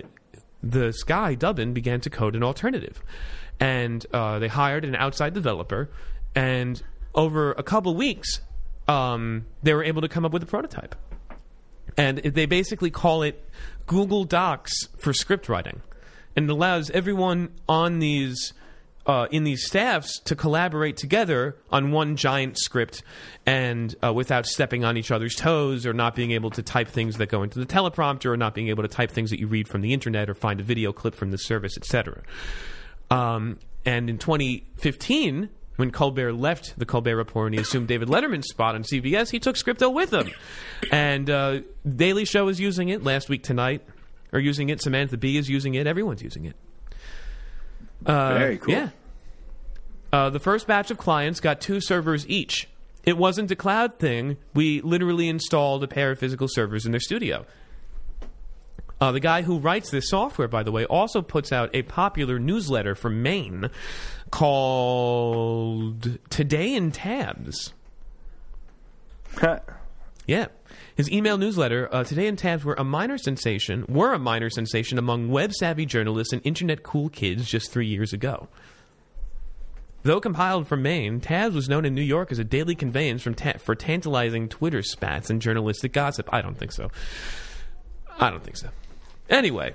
the Sky Dubbin began to code an alternative. And uh, they hired an outside developer, and over a couple weeks, um, they were able to come up with a prototype. And they basically call it Google Docs for script writing. And it allows everyone on these uh, in these staffs to collaborate together on one giant script and uh, without stepping on each other's toes or not being able to type things that go into the teleprompter or not being able to type things that you read from the internet or find a video clip from the service, etc. Um, and in 2015, when Colbert left the Colbert Report and he assumed David Letterman's spot on CBS, he took Scripto with him. And uh, Daily Show is using it. Last week tonight are using it. Samantha Bee is using it. Everyone's using it. Uh, Very cool. Yeah. Uh, the first batch of clients got two servers each. It wasn't a cloud thing. We literally installed a pair of physical servers in their studio. Uh, the guy who writes this software, by the way, also puts out a popular newsletter from Maine called Today in Tabs. <laughs> Yeah. His email newsletter, uh, Today in Tabs, were a minor sensation, were a minor sensation among web savvy journalists and internet cool kids just three years ago. Though compiled from Maine, Tabs was known in New York as a daily conveyance from ta- for tantalizing Twitter spats and journalistic gossip. I don't think so. I don't think so. Anyway,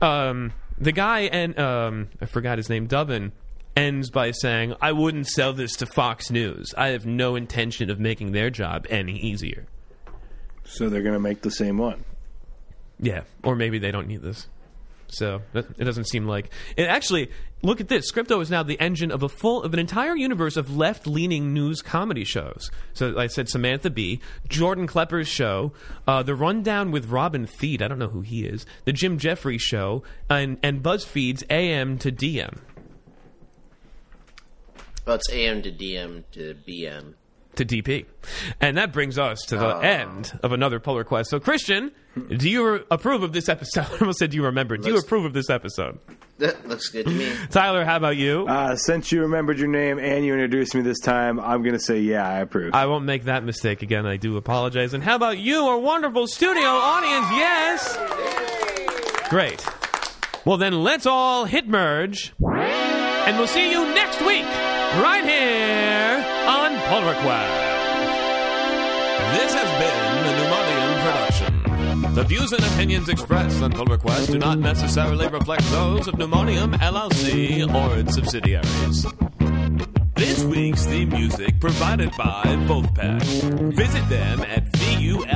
um, the guy and um, I forgot his name, Dubbin, ends by saying, "I wouldn't sell this to Fox News. I have no intention of making their job any easier." So they're going to make the same one. Yeah, or maybe they don't need this. So it doesn't seem like it. Actually, look at this. Scripto is now the engine of a full of an entire universe of left-leaning news comedy shows. So I said Samantha Bee, Jordan Klepper's show, uh, the Rundown with Robin Thede. I don't know who he is. The Jim Jefferies show, and and BuzzFeed's AM to DM Well, it's AM to DM to BM. To DP, and that brings us to the end of another pull request. So Christian, do you re- approve of this episode? <laughs> I almost said, do you remember? Do you approve of this episode? That looks good to me. Tyler, how about you? Uh, since you remembered your name and you introduced me this time, I'm going to say, yeah, I approve. I won't make that mistake again. I do apologize. And how about you, our wonderful studio audience? Yes. Great. Well, then let's all hit merge, and we'll see you next week, right here on Pull This has been a Pneumonium production. The views and opinions expressed on Pull Request do not necessarily reflect those of Pneumonium LLC or its subsidiaries. This week's theme music provided by Vulfpeck. Visit them at vulf.com.